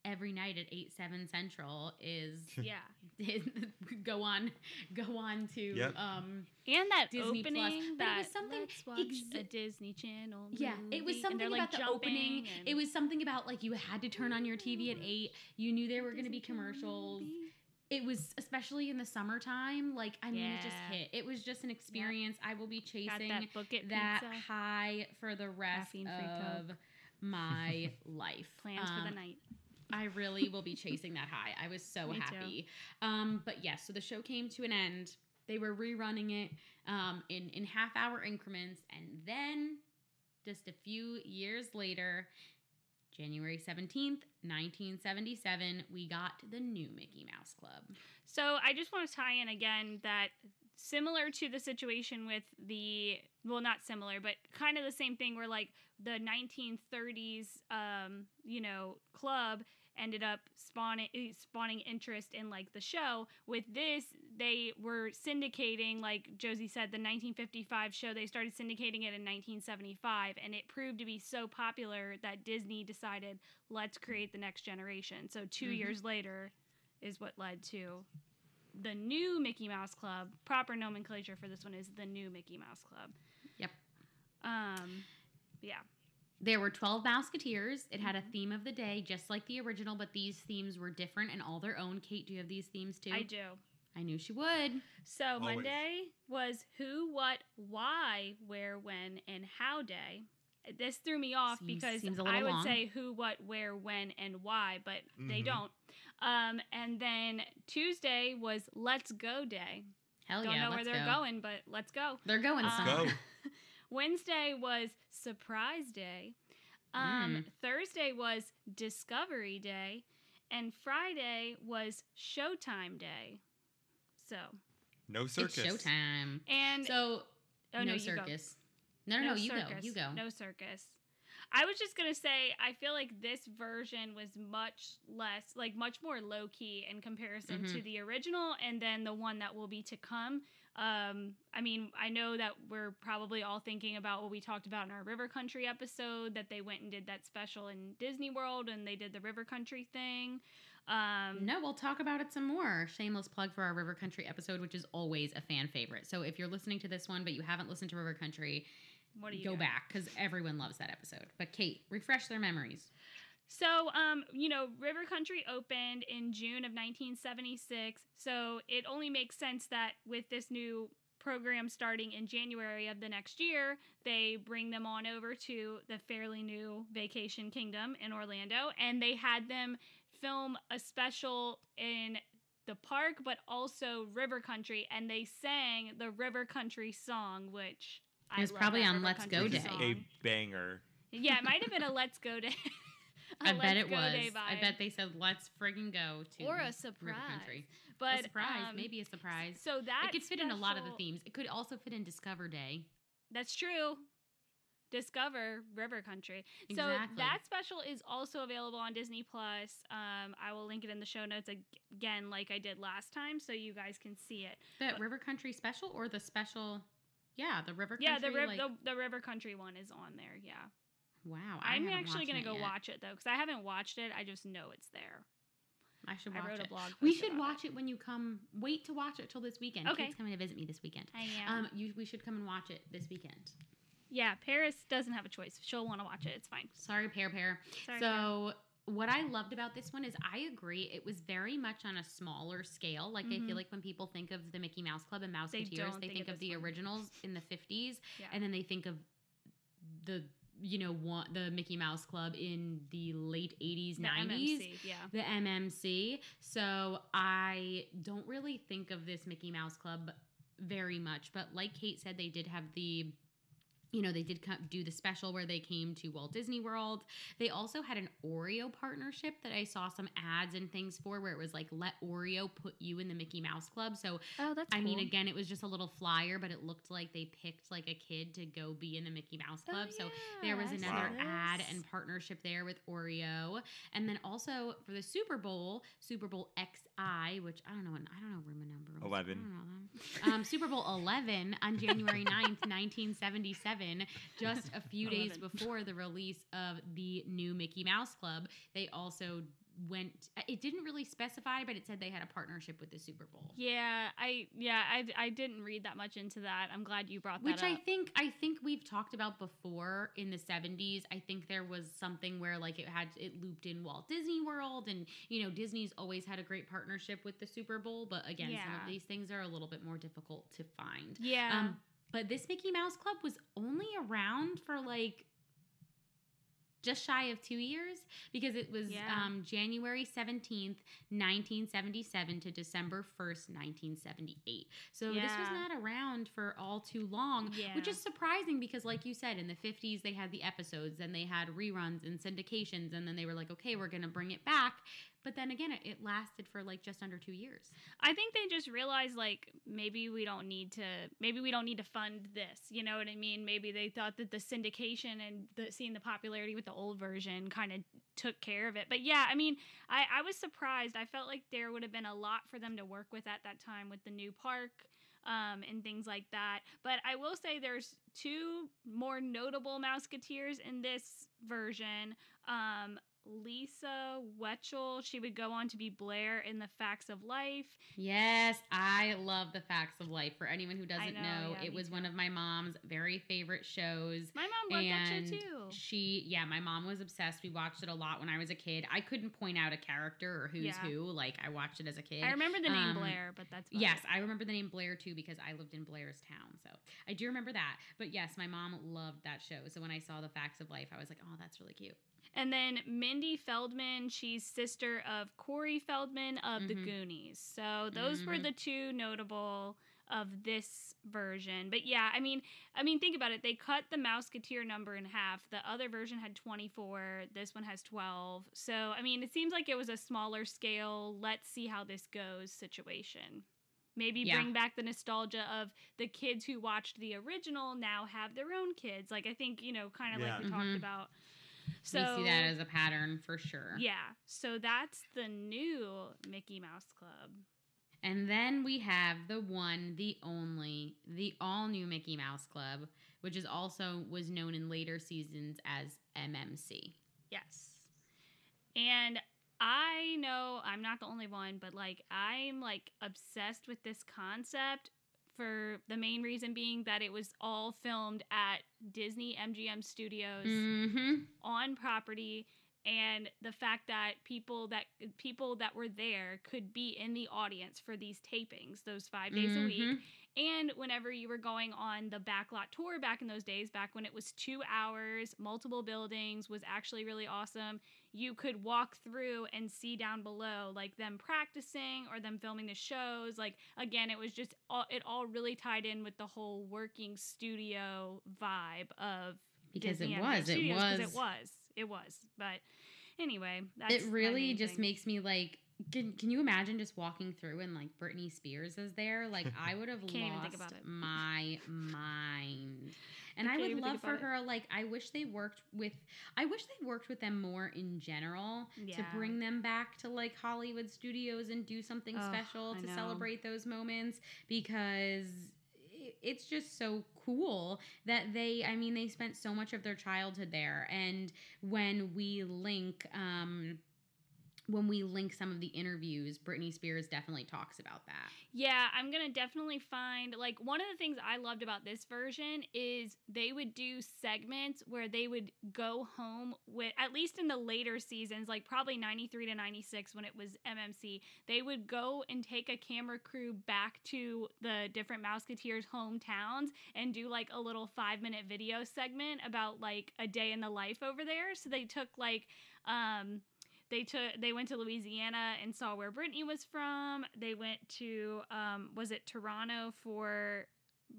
Speaker 1: Every night at eight seven central is
Speaker 2: Yeah.
Speaker 1: go on go on to
Speaker 3: Yep.
Speaker 1: um
Speaker 2: And that
Speaker 1: Disney Plus.
Speaker 2: opening
Speaker 1: But it
Speaker 2: that
Speaker 1: was something
Speaker 2: let's watch
Speaker 1: ex-
Speaker 2: a Disney Channel.
Speaker 1: Yeah, it was something
Speaker 2: they're, like,
Speaker 1: about the opening.
Speaker 2: jumping
Speaker 1: It was something about like you had to turn on your TV at eight. You knew there were going to be commercials.
Speaker 2: movie.
Speaker 1: It was especially in the summertime. Like I mean, it just hit. It was just an experience. I will be
Speaker 2: Got
Speaker 1: chasing
Speaker 2: that bucket
Speaker 1: that high for the rest of
Speaker 2: Coke.
Speaker 1: my life.
Speaker 2: Plans for
Speaker 1: Um,
Speaker 2: the night.
Speaker 1: I really will be chasing that high. I was so
Speaker 2: Me
Speaker 1: happy. Um, but yes, so the show came to an end. They were rerunning it um, in in half hour increments, and then just a few years later, January seventeenth, nineteen seventy seven, we got the new Mickey Mouse Club.
Speaker 2: So I just want to tie in again that similar to the situation with the well not similar but kind of the same thing where like the 1930s um you know club ended up spawning eh, spawning interest in like the show. With this, they were syndicating, like Josie said, the 1955 show. They started syndicating it in 1975, and it proved to be so popular that Disney decided, let's create the next generation. So 2
Speaker 1: Mhm.
Speaker 2: years later, is what led to the new Mickey Mouse Club. Proper nomenclature for this one is the new Mickey Mouse Club.
Speaker 1: Yep.
Speaker 2: Um, yeah.
Speaker 1: There were 12 Mouseketeers. It had a
Speaker 2: Mhm.
Speaker 1: theme of the day, just like the original, but these themes were different and all their own. Kait, do you have these themes too?
Speaker 2: I do.
Speaker 1: I knew she would.
Speaker 2: So
Speaker 3: Always.
Speaker 2: Monday was who, what, why, where, when, and how day. This threw me off
Speaker 1: Seems-
Speaker 2: because
Speaker 1: seems a
Speaker 2: I
Speaker 1: little
Speaker 2: would
Speaker 1: long.
Speaker 2: say who, what, where, when, and why, but they
Speaker 3: Mhm.
Speaker 2: don't. Um, and then Tuesday was Let's Go Day.
Speaker 1: Hell yeah.
Speaker 2: don't
Speaker 1: yeah.
Speaker 2: know where
Speaker 1: let's
Speaker 2: they're
Speaker 1: go.
Speaker 2: going, but let's go.
Speaker 1: They're going
Speaker 2: Um,
Speaker 3: Go.
Speaker 1: Somewhere.
Speaker 2: Wednesday was Surprise Day. Um,
Speaker 1: Mm.
Speaker 2: Thursday was Discovery Day. And Friday was Showtime Day. So,
Speaker 3: No circus.
Speaker 1: It's
Speaker 3: circus.
Speaker 1: showtime.
Speaker 2: and
Speaker 1: So,
Speaker 2: oh,
Speaker 1: no,
Speaker 2: no,
Speaker 1: circus. No, no, no, you go.
Speaker 2: circus.
Speaker 1: You go.
Speaker 2: No circus. I was just gonna say, I feel like this version was much less, like much more low key in comparison to
Speaker 1: Mhm.
Speaker 2: the original, and then the one that will be to come. Um, I mean, I know that we're probably all thinking about what we talked about in our River Country episode, that they went and did that special in Disney World, and they did the River Country thing. Um,
Speaker 1: No, we'll talk about it some more. Shameless plug for our River Country episode, which is always a fan favorite. So if you're listening to this one but you haven't listened to River Country,
Speaker 2: what do you
Speaker 1: go
Speaker 2: got?
Speaker 1: back because everyone loves that episode. But Kait, refresh their memories.
Speaker 2: So, um, you know, River Country opened in June of 1976. So it only makes sense that with this new program starting in January of the next year, they bring them on over to the fairly new Vacation Kingdom in Orlando, and they had them film a special in the park, but also River Country, and they sang the River Country song, which
Speaker 1: It was
Speaker 2: love
Speaker 1: probably on
Speaker 2: River
Speaker 1: Let's
Speaker 2: Country
Speaker 1: Go Day.
Speaker 2: song.
Speaker 3: a banger.
Speaker 2: Yeah, it might have been a Let's Go Day.
Speaker 1: I bet it was. I bet they said, "Let's friggin' go to
Speaker 2: or a
Speaker 1: River
Speaker 2: surprise.
Speaker 1: Country."
Speaker 2: But
Speaker 1: a surprise,
Speaker 2: um,
Speaker 1: maybe a surprise.
Speaker 2: So that
Speaker 1: it could fit in a lot of the themes. It could also fit in Discover Day.
Speaker 2: That's true. Discover River Country. So that special is also available on Disney Plus. Um, I will link it in the show notes again, like I did last time, so you guys can see it.
Speaker 1: The
Speaker 2: but-
Speaker 1: River Country special or the special? Yeah, the River
Speaker 2: yeah, the, riv-
Speaker 1: like,
Speaker 2: the the River Country one is on there. Yeah,
Speaker 1: wow. I
Speaker 2: I'm actually gonna go
Speaker 1: yet.
Speaker 2: watch it though because I haven't watched it. I just know it's there.
Speaker 1: I should
Speaker 2: I
Speaker 1: watch
Speaker 2: wrote a
Speaker 1: it.
Speaker 2: blog.
Speaker 1: We should watch it when you come. Wait to watch it till this weekend.
Speaker 2: Okay.
Speaker 1: Kait's coming to visit me this weekend.
Speaker 2: I am.
Speaker 1: Um, you, we should come and watch it this weekend.
Speaker 2: yeah, Paris doesn't have a choice. She'll want to watch it. It's fine.
Speaker 1: Sorry, pair pair.
Speaker 2: Sorry.
Speaker 1: so what I loved about this one is I agree it was very much on a smaller scale. Like I
Speaker 2: Mhm.
Speaker 1: feel like when people think of the Mickey Mouse Club and Mouseketeers, they,
Speaker 2: don't
Speaker 1: think,
Speaker 2: think of
Speaker 1: of the
Speaker 2: one.
Speaker 1: originals in the 50s
Speaker 2: yeah.
Speaker 1: and then they think of the you know one the Mickey Mouse Club in the late 80s,
Speaker 2: the
Speaker 1: 90s.
Speaker 2: MMC, yeah.
Speaker 1: the MMC. So I don't really think of this Mickey Mouse Club very much, but like Kait said, they did have the. You know, they did co- do the special where they came to Walt Disney World. They also had an Oreo partnership that I saw some ads and things for where it was like, let Oreo put you in the Mickey Mouse Club. So
Speaker 2: Oh, that's
Speaker 1: I mean, again, it was just a little flyer, but it looked like they picked like a kid to go be in the Mickey Mouse
Speaker 2: Oh,
Speaker 1: Club. so there was another ad and partnership there with Oreo, and then also for the Super Bowl, Super Bowl XI, which I don't know, I don't know room number. was. I
Speaker 3: 11.
Speaker 1: don't know. Um, Super Bowl 11 on January 9th, 1977, just a few days before the release of the new Mickey Mouse Club. They also went. It didn't really specify, but it said they had a partnership with the Super Bowl.
Speaker 2: Yeah, I yeah, I, I didn't read that much into that. I'm glad you brought that
Speaker 1: which I think I think we've talked about before in the 70s. I think there was something where like it had it looped in Walt Disney World and you know Disney's always had a great partnership with the Super Bowl, but again some of these things are a little bit more difficult to find.
Speaker 2: yeah.
Speaker 1: Um but this Mickey Mouse Club was only around for like just shy of two years because it was
Speaker 2: Yeah.
Speaker 1: um, January 17th, 1977 to December 1st, 1978. So this was not around for all too long,
Speaker 2: yeah.
Speaker 1: which is surprising because, like you said, in the 50s, they had the episodes, and they had reruns and syndications, and then they were like, okay, we're going to bring it back. But then again, it, it lasted for like just under two years.
Speaker 2: I think they just realized like maybe we don't need to maybe we don't need to fund this. You know what I mean? Maybe they thought that the syndication and the seeing the popularity with the old version kind of took care of it. But yeah, I mean, I I was surprised. I felt like there would have been a lot for them to work with at that time with the new park um, and things like that. But I will say there's two more notable Mouseketeers in this version. Um, Lisa Whelchel. She would go on to be Blair in The Facts of Life.
Speaker 1: Yes, I love The Facts of Life. For anyone who doesn't
Speaker 2: know,
Speaker 1: know,
Speaker 2: yeah,
Speaker 1: it was
Speaker 2: too.
Speaker 1: one of my mom's very favorite shows.
Speaker 2: My mom loved that show too.
Speaker 1: she yeah my mom was obsessed we watched it a lot when i was a kid i couldn't point out a character or who's
Speaker 2: Yeah.
Speaker 1: who like i watched it as a kid
Speaker 2: I remember the name
Speaker 1: Um,
Speaker 2: Blair, but that's
Speaker 1: Yes. I remember the name Blair too because I lived in Blair's town. So I do remember that. But yes, my mom loved that show. So when I saw the facts of life, I was like, oh, that's really cute.
Speaker 2: And then Mindy Feldman, she's sister of Corey Feldman of the
Speaker 1: Mhm.
Speaker 2: Goonies. So those were
Speaker 1: Mhm.
Speaker 2: the two notable of this version. But yeah, I mean, I mean, think about it. They cut the Mouseketeer number in half. The other version had 24. This one has 12. So I mean, it seems like it was a smaller scale. Let's see how this goes situation. Maybe
Speaker 1: Yeah.
Speaker 2: bring back the nostalgia of the kids who watched the original now have their own kids. Like I think you know, kind of
Speaker 3: Yeah.
Speaker 2: like we talked
Speaker 1: Mhm.
Speaker 2: about.
Speaker 1: So we see that as a pattern for sure.
Speaker 2: yeah, so that's the new Mickey Mouse Club.
Speaker 1: And then we have the one, the only, the all new Mickey Mouse Club, which is also was known in later seasons as MMC.
Speaker 2: Yes. And I know I'm not the only one, but like I'm like obsessed with this concept for the main reason being that it was all filmed at Disney MGM Studios
Speaker 1: Mm-hmm.
Speaker 2: on property and the fact that people that people that were there could be in the audience for these tapings those 5 days a week
Speaker 1: Mhm.
Speaker 2: and whenever you were going on the backlot tour back in those days, back when it was two hours, multiple buildings, was actually really awesome. You could walk through and see down below, like them practicing or them filming the shows. Like again, it was just all, it all really tied in with the whole working studio vibe of
Speaker 1: Because
Speaker 2: Disney
Speaker 1: it was, it was,
Speaker 2: it was, it was. But anyway, that's
Speaker 1: it really just
Speaker 2: thing.
Speaker 1: makes me like can, can you imagine just walking through and like Britney Spears is there? Like I would have lost
Speaker 2: think about it.
Speaker 1: my mind. And
Speaker 2: I
Speaker 1: I, would love for
Speaker 2: about it.
Speaker 1: her like I wish they worked with I wish they worked with them more in general to bring them back to like Hollywood studios and do something special to celebrate those moments because it's just so cool that they i mean they spent so much of their childhood there and when we link um when we link some of the interviews britney spears definitely talks about that
Speaker 2: Yeah, I'm gonna definitely find like one of the things I loved about this version is they would do segments where they would go home with at least in the later seasons, like probably 93 to 96 when it was MMC, they would go and take a camera crew back to the different Mouseketeers hometowns and do like a little five minute video segment about like a day in the life over there. So they took like um they took they went to Louisiana and saw where Britney was from. They went to um was it Toronto for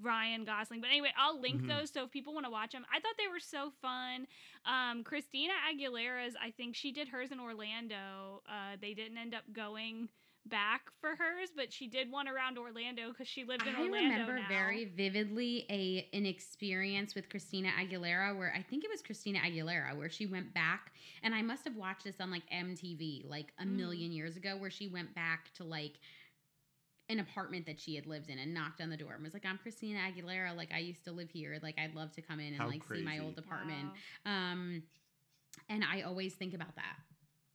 Speaker 2: Ryan Gosling. But anyway, I'll link
Speaker 3: Mhm.
Speaker 2: those so if people want to watch them. I thought they were so fun. Um Christina Aguilera's I think she did hers in Orlando. Uh they didn't end up going back for hers, but she did one around Orlando cuz she lived in
Speaker 1: i
Speaker 2: Orlando I
Speaker 1: remember
Speaker 2: now.
Speaker 1: very vividly a an experience with christina aguilera where i think it was christina aguilera where she went back and i must have watched this on like mtv like a
Speaker 2: Mm.
Speaker 1: million years ago where she went back to like an apartment that she had lived in and knocked on the door and was like i'm christina aguilera like i used to live here like i'd love to come in and
Speaker 3: How
Speaker 1: like see my old apartment
Speaker 2: Wow.
Speaker 1: um and i always think about that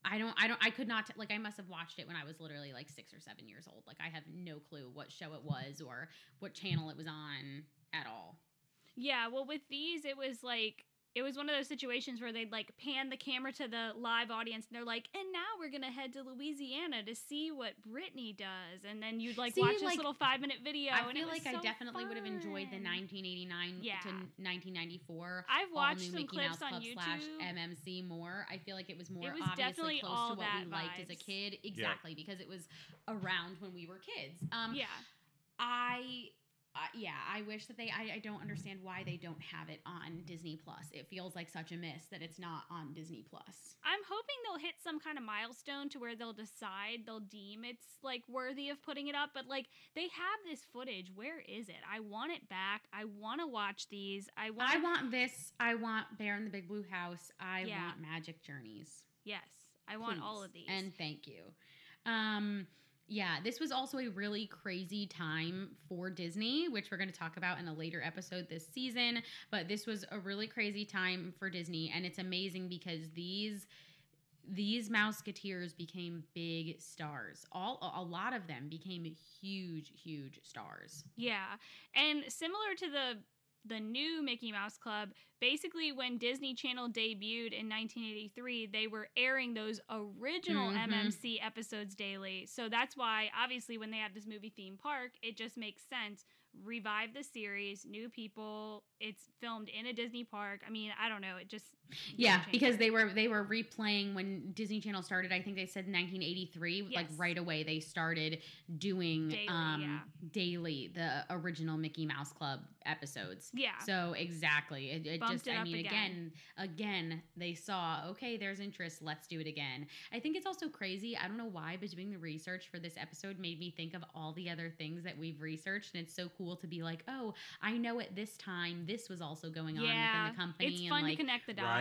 Speaker 1: i don't i don't i could not t- like i must have watched it when i was literally like six or seven years old. Like i have no clue what show it was or what channel it was on at all.
Speaker 2: Yeah, well, with these, it was like it was one of those situations where they'd like pan the camera to the live audience, and they're like, "And now we're gonna head to Louisiana to see what Britney does," and then you'd like
Speaker 1: See,
Speaker 2: watch this little five minute video.
Speaker 1: i
Speaker 2: and it
Speaker 1: feel like i
Speaker 2: so
Speaker 1: definitely would have enjoyed the 1989
Speaker 2: Yeah.
Speaker 1: to 1994
Speaker 2: I've watched some
Speaker 1: Mickey
Speaker 2: clips
Speaker 1: Mouse
Speaker 2: on
Speaker 1: Club
Speaker 2: YouTube.
Speaker 1: slash MMC more. I feel like it was more
Speaker 2: was
Speaker 1: obviously
Speaker 2: definitely
Speaker 1: close
Speaker 2: all
Speaker 1: to what we liked as a kid. Exactly, because it was around when we were kids. Um,
Speaker 2: yeah,
Speaker 1: I uh, yeah, I wish that they. I, I don't understand why they don't have it on Disney Plus. It feels like such a miss that it's not on Disney Plus.
Speaker 2: I'm hoping they'll hit some kind of milestone to where they'll decide they'll deem it's like worthy of putting it up. But like they have this footage. Where is it? I want it back. I want to watch these. I want.
Speaker 1: I want this. I want Bear in the Big Blue House. I
Speaker 2: Yeah.
Speaker 1: want Magic Journeys.
Speaker 2: Yes, I want all of these.
Speaker 1: And thank you. Um, yeah, this was also a really crazy time for Disney, which we're going to talk about in a later episode this season. But this was a really crazy time for Disney, and it's amazing because these these Mouseketeers became big stars. All a lot of them became huge, huge stars.
Speaker 2: Yeah. And similar to the the new Mickey Mouse Club, basically when Disney Channel debuted in 1983, they were airing those original
Speaker 1: Mhm.
Speaker 2: MMC episodes daily. So that's why obviously when they have this movie theme park, it just makes sense. Revive the series, new people, it's filmed in a Disney park. I mean, I don't know, it just
Speaker 1: Yeah, because they were they were replaying when Disney Channel started. I think they said 1983. Like right away, they started doing
Speaker 2: Daily,
Speaker 1: um,
Speaker 2: yeah.
Speaker 1: daily the original Mickey Mouse Club episodes.
Speaker 2: Yeah.
Speaker 1: So exactly, it, it just
Speaker 2: it
Speaker 1: I mean
Speaker 2: again.
Speaker 1: again, again they saw okay, there's interest, let's do it again. I think it's also crazy. I don't know why, but doing the research for this episode made me think of all the other things that we've researched, and it's so cool to be like, oh, I know at this time this was also going on
Speaker 2: yeah,
Speaker 1: within the company,
Speaker 2: it's
Speaker 1: and
Speaker 2: fun
Speaker 1: like
Speaker 2: to connect the dots.
Speaker 3: Right.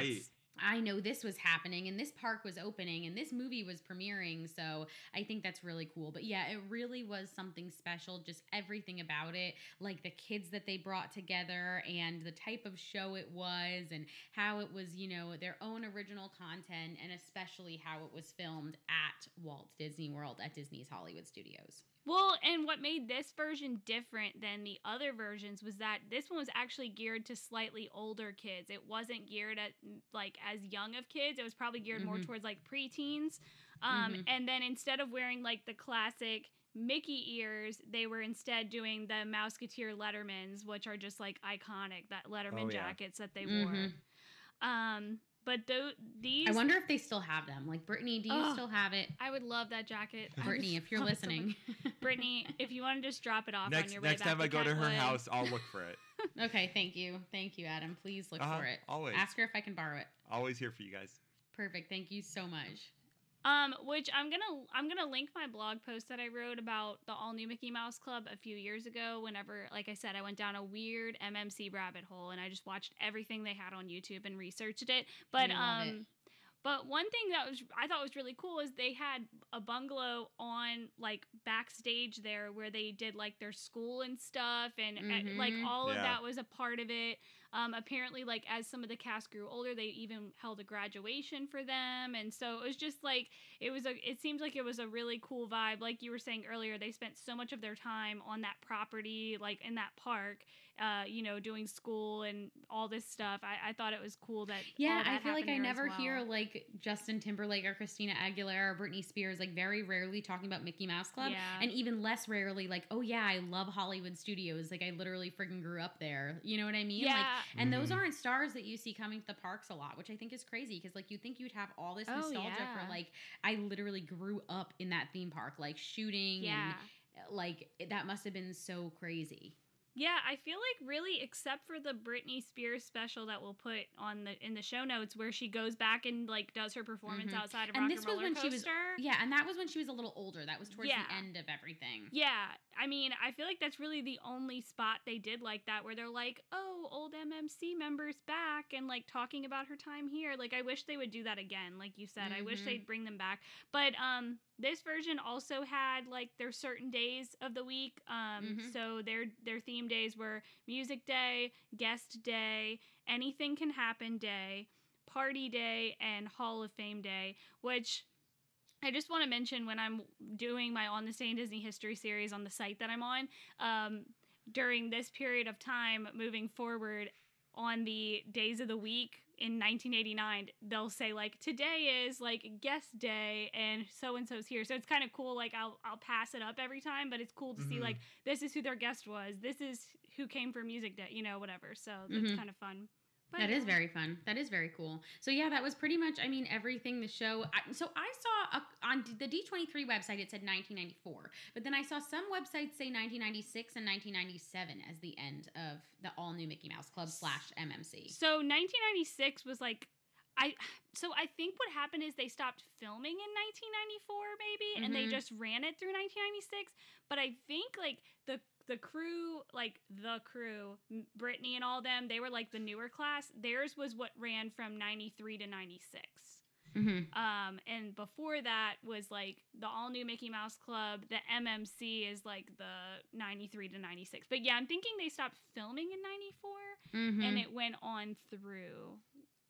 Speaker 1: I know this was happening and this park was opening and this movie was premiering. So I think that's really cool. But yeah, it really was something special. Just everything about it, like the kids that they brought together and the type of show it was and how it was, you know, their own original content and especially how it was filmed at Walt Disney World at Disney's Hollywood Studios.
Speaker 2: Well, and what made this version different than the other versions was that this one was actually geared to slightly older kids. It wasn't geared at mm, like as young of kids. It was probably geared more
Speaker 1: Mhm.
Speaker 2: towards like preteens. Um,
Speaker 1: Mhm.
Speaker 2: And then instead of wearing like the classic Mickey ears, they were instead doing the Mouseketeer Lettermans, which are just like iconic that Letterman
Speaker 3: Oh, yeah.
Speaker 2: jackets that they
Speaker 1: Mhm.
Speaker 2: wore. Um, but tho- these,
Speaker 1: I wonder if they still have them. Like Britney, do you
Speaker 2: Ugh.
Speaker 1: still have it?
Speaker 2: I would love that jacket.
Speaker 1: Britney, if you're
Speaker 2: love it
Speaker 1: listening.
Speaker 2: Britney, if you want to just drop it off on
Speaker 3: Next
Speaker 2: your way
Speaker 3: next
Speaker 2: back
Speaker 3: time I go to her
Speaker 2: Kentwood.
Speaker 3: house, I'll look for it.
Speaker 1: Okay, thank you. Thank you, Adam. Please look
Speaker 3: Uh-huh,
Speaker 1: for it.
Speaker 3: always.
Speaker 1: Ask her if I can borrow it.
Speaker 3: Always here for you guys.
Speaker 1: Perfect. Thank you so much.
Speaker 2: Um, which I'm gonna I'm gonna link my blog post that I wrote about the all new Mickey Mouse Club a few years ago. Whenever, like I said, I went down a weird MMC rabbit hole and I just watched everything they had on YouTube and researched it. But
Speaker 1: I love it.
Speaker 2: um, but one thing that was I thought was really cool is they had a bungalow on like backstage there where they did like their school and stuff and uh, like
Speaker 1: Mhm.
Speaker 2: all of that was a part of it. Um, apparently, like as some of the cast grew older, they even held a graduation for them, and so it was just like it was a. It seems like it was a really cool vibe. Like you were saying earlier, they spent so much of their time on that property, like in that park, uh, you know, doing school and all this stuff. I, I thought it was cool that.
Speaker 1: Yeah,
Speaker 2: that
Speaker 1: I feel like I
Speaker 2: there as
Speaker 1: never hear like Justin Timberlake or Christina Aguilera or Britney Spears like very rarely talking about Mickey Mouse Club.
Speaker 2: Yeah.
Speaker 1: And even less rarely like, oh yeah, I love Hollywood Studios. Like I literally freaking grew up there. You know what I mean?
Speaker 2: yeah.
Speaker 1: Like and those
Speaker 3: Mhm.
Speaker 1: aren't stars that you see coming to the parks a lot, which I think is crazy because like you think you'd have all this
Speaker 2: Oh,
Speaker 1: nostalgia
Speaker 2: yeah.
Speaker 1: for like I literally grew up in that theme park, like shooting
Speaker 2: yeah.
Speaker 1: and like that must have been so crazy.
Speaker 2: Yeah, I feel like really, except for the Britney Spears special that we'll put on the in the show notes, where she goes back and like does her performance
Speaker 1: Mhm.
Speaker 2: outside of
Speaker 1: And
Speaker 2: Rock
Speaker 1: this
Speaker 2: and
Speaker 1: was when
Speaker 2: Coaster.
Speaker 1: she was Yeah, and that was when she was a little older. That was towards
Speaker 2: Yeah.
Speaker 1: the end of everything.
Speaker 2: Yeah, I mean, I feel like that's really the only spot they did like that where they're like, "Oh, old MMC members back," and like talking about her time here. Like, I wish they would do that again. Like you said, I wish they'd bring them back. But um, this version also had like their certain days of the week. Um,
Speaker 1: Mhm.
Speaker 2: so their their theme days were Music Day, Guest Day, Anything Can Happen Day, Party Day, and Hall of Fame Day, which. I just want to mention when I'm doing my On the Day Disney History series on the site that I'm on, um, during this period of time moving forward on the days of the week in 1989, they'll say like today is like guest day and so and so's here. So it's kind of cool. Like I'll I'll pass it up every time, but it's cool to see
Speaker 3: Mhm.
Speaker 2: like this is who their guest was. This is who came for music day. You know, whatever. So that's
Speaker 1: Mhm.
Speaker 2: kind of fun. But
Speaker 1: That is very fun. That is very cool. So yeah, that was pretty much. I mean, everything the show. I, so I saw a, on the D twenty three website it said nineteen ninety four, but then I saw some websites say nineteen ninety six and nineteen ninety seven as the end of the all new Mickey Mouse Club slash MMC.
Speaker 2: So 1996 was like I so I think what happened is they stopped filming in 1994 maybe and they
Speaker 1: Mhm.
Speaker 2: just ran it through 1996 but I think like the the crew like the crew Britney and all them they were like the newer class theirs was what ran from 93 to 96
Speaker 1: Mm-hmm.
Speaker 2: um and before that was like the all new Mickey Mouse Club the MMC is like the 93 to 96 but yeah I'm thinking they stopped filming in 94
Speaker 1: Mm-hmm.
Speaker 2: and it went on through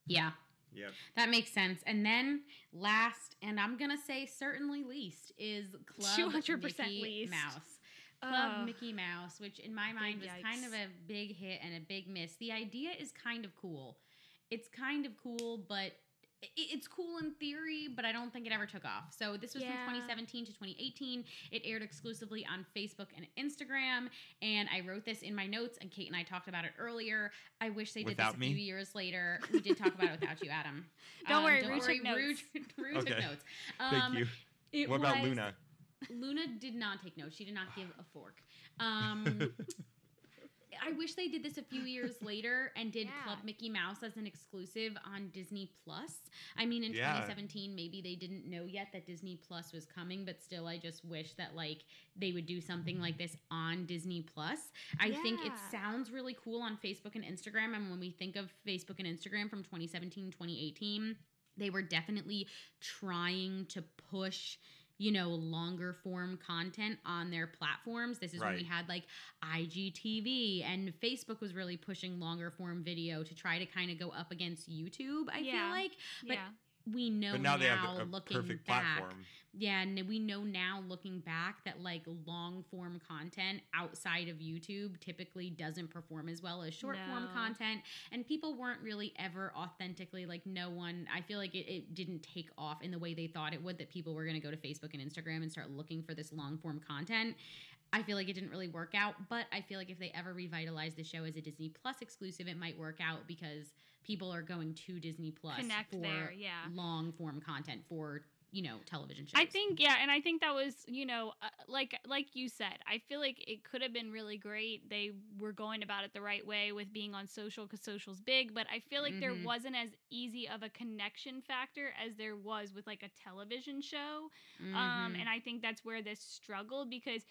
Speaker 1: yeah,
Speaker 3: Yep.
Speaker 1: that makes sense. And then last, and I'm gonna say certainly least, is Club
Speaker 2: 200%
Speaker 1: Mickey
Speaker 2: least.
Speaker 1: Mouse. Club
Speaker 2: Ugh.
Speaker 1: Mickey Mouse, which in my mind was
Speaker 2: Big
Speaker 1: kind of a big hit and a big miss. The idea is kind of cool. It's kind of cool, but i- it's cool in theory, but I don't think it ever took off. So this was
Speaker 2: Yeah.
Speaker 1: from 2017 to 2018. It aired exclusively on Facebook and Instagram, and I wrote this in my notes. And Kait and I talked about it earlier. I wish they did
Speaker 3: Without
Speaker 1: this a
Speaker 3: me?
Speaker 1: few years later. We did talk about it without you, Adam.
Speaker 2: Don't
Speaker 1: Um,
Speaker 2: worry, Rue took
Speaker 1: Rue,
Speaker 2: notes.
Speaker 1: Rue took
Speaker 3: Okay.
Speaker 1: notes.
Speaker 3: Thank
Speaker 1: Um,
Speaker 3: you. What about
Speaker 1: was-
Speaker 3: Luna?
Speaker 1: Luna did not take notes. She did not give a fork. Um, I wish they did this a few years later and did
Speaker 2: Yeah.
Speaker 1: Club Mickey Mouse as an exclusive on Disney Plus. I mean, in
Speaker 3: Yeah.
Speaker 1: 2017, maybe they didn't know yet that Disney Plus was coming, but still, I just wish that like they would do something like this on Disney Plus. I think it sounds really cool on Facebook and Instagram. And when we think of Facebook and Instagram from 2017, 2018, they were definitely trying to push you know longer form content on their platforms this is when we had like igtv and facebook was really pushing longer form video to try to kind of go up against youtube i
Speaker 2: Yeah.
Speaker 1: feel like but
Speaker 2: yeah.
Speaker 1: We know
Speaker 3: But now, they have a, a
Speaker 1: looking
Speaker 3: perfect
Speaker 1: back
Speaker 3: platform.
Speaker 1: yeah, and we know now looking back that like long form content outside of YouTube typically doesn't perform as well as short form content. And people weren't really ever authentically like no one I feel like it, it didn't take off in the way they thought it would, that people were gonna go to Facebook and Instagram and start looking for this long form content. I feel like it didn't really work out, but I feel like if they ever revitalize the show as a Disney Plus exclusive, it might work out because people are going to Disney Plus
Speaker 2: Connect
Speaker 1: for
Speaker 2: there, yeah.
Speaker 1: long form content for you know television shows.
Speaker 2: I think yeah, and I think that was you know uh, like like you said, I feel like it could have been really great. They were going about it the right way with being on social because social's big, but I feel like there
Speaker 1: Mhm.
Speaker 2: wasn't as easy of a connection factor as there was with like a television show. Um,
Speaker 1: Mhm.
Speaker 2: and I think that's where this struggled because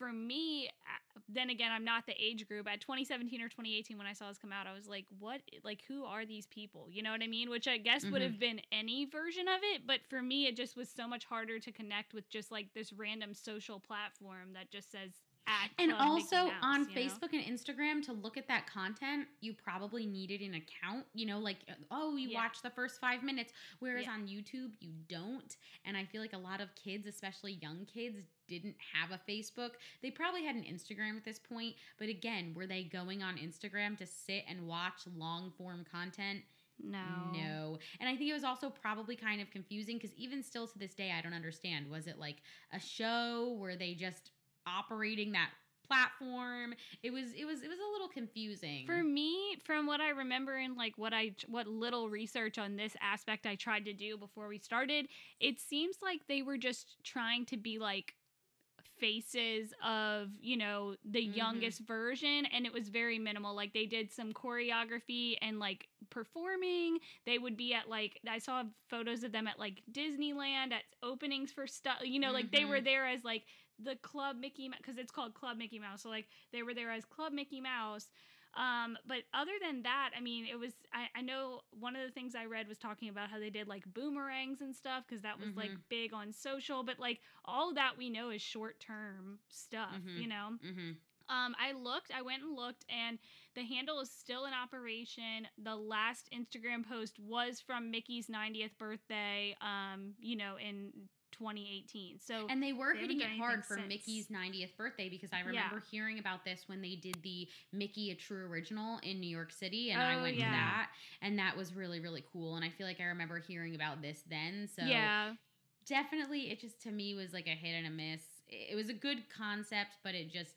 Speaker 2: for me, uh, then again, I'm not the age group. At 2017 or 2018, when I saw this come out, I was like, what? Like, who are these people? You know what I mean? Which I guess would
Speaker 1: Mhm.
Speaker 2: have been any version of it. But for me, it just was so much harder to connect with just like this random social platform that just says,
Speaker 1: and also
Speaker 2: Mouse,
Speaker 1: on
Speaker 2: you know?
Speaker 1: Facebook and Instagram to look at that content, you probably needed an account. You know, like uh, oh, you
Speaker 2: Yeah.
Speaker 1: watch the first five minutes, whereas
Speaker 2: Yeah.
Speaker 1: on YouTube you don't. And I feel like a lot of kids, especially young kids, didn't have a Facebook. They probably had an Instagram at this point, but again, were they going on Instagram to sit and watch long form content?
Speaker 2: No.
Speaker 1: No. And I think it was also probably kind of confusing because even still to this day, I don't understand. Was it like a show? Were they just operating that platform? It was it was it was a little confusing.
Speaker 2: For me, from what I remember and like what I what little research on this aspect I tried to do before we started, it seems like they were just trying to be like faces of, you know, the
Speaker 1: Mhm.
Speaker 2: youngest version and it was very minimal. Like they did some choreography and like performing. They would be at like I saw photos of them at like Disneyland at openings for stuff. You know, like they were
Speaker 1: Mhm.
Speaker 2: there as like the Club Mickey because it's called Club Mickey Mouse. So like they were there as Club Mickey Mouse. Um, but other than that, I mean, it was I, I know one of the things I read was talking about how they did like boomerangs and stuff because that was like
Speaker 1: Mhm.
Speaker 2: big on social, but like all that we know is short term stuff,
Speaker 1: Mhm.
Speaker 2: you know.
Speaker 1: hmm
Speaker 2: Um, I looked, I went and looked, and the handle is still in operation. The last Instagram post was from Mickey's 90th birthday, um, you know, in 2018. So
Speaker 1: And they were
Speaker 2: They
Speaker 1: hitting it hard for
Speaker 2: since.
Speaker 1: Mickey's 90th birthday because I
Speaker 2: Yeah.
Speaker 1: remember hearing about this when they did the Mickey a True Original in New York City, and I
Speaker 2: Oh,
Speaker 1: went
Speaker 2: yeah.
Speaker 1: to that, and that was really really cool. And I feel like I remember hearing about this then. So
Speaker 2: yeah,
Speaker 1: definitely it just to me was like a hit and a miss it was a good concept but it just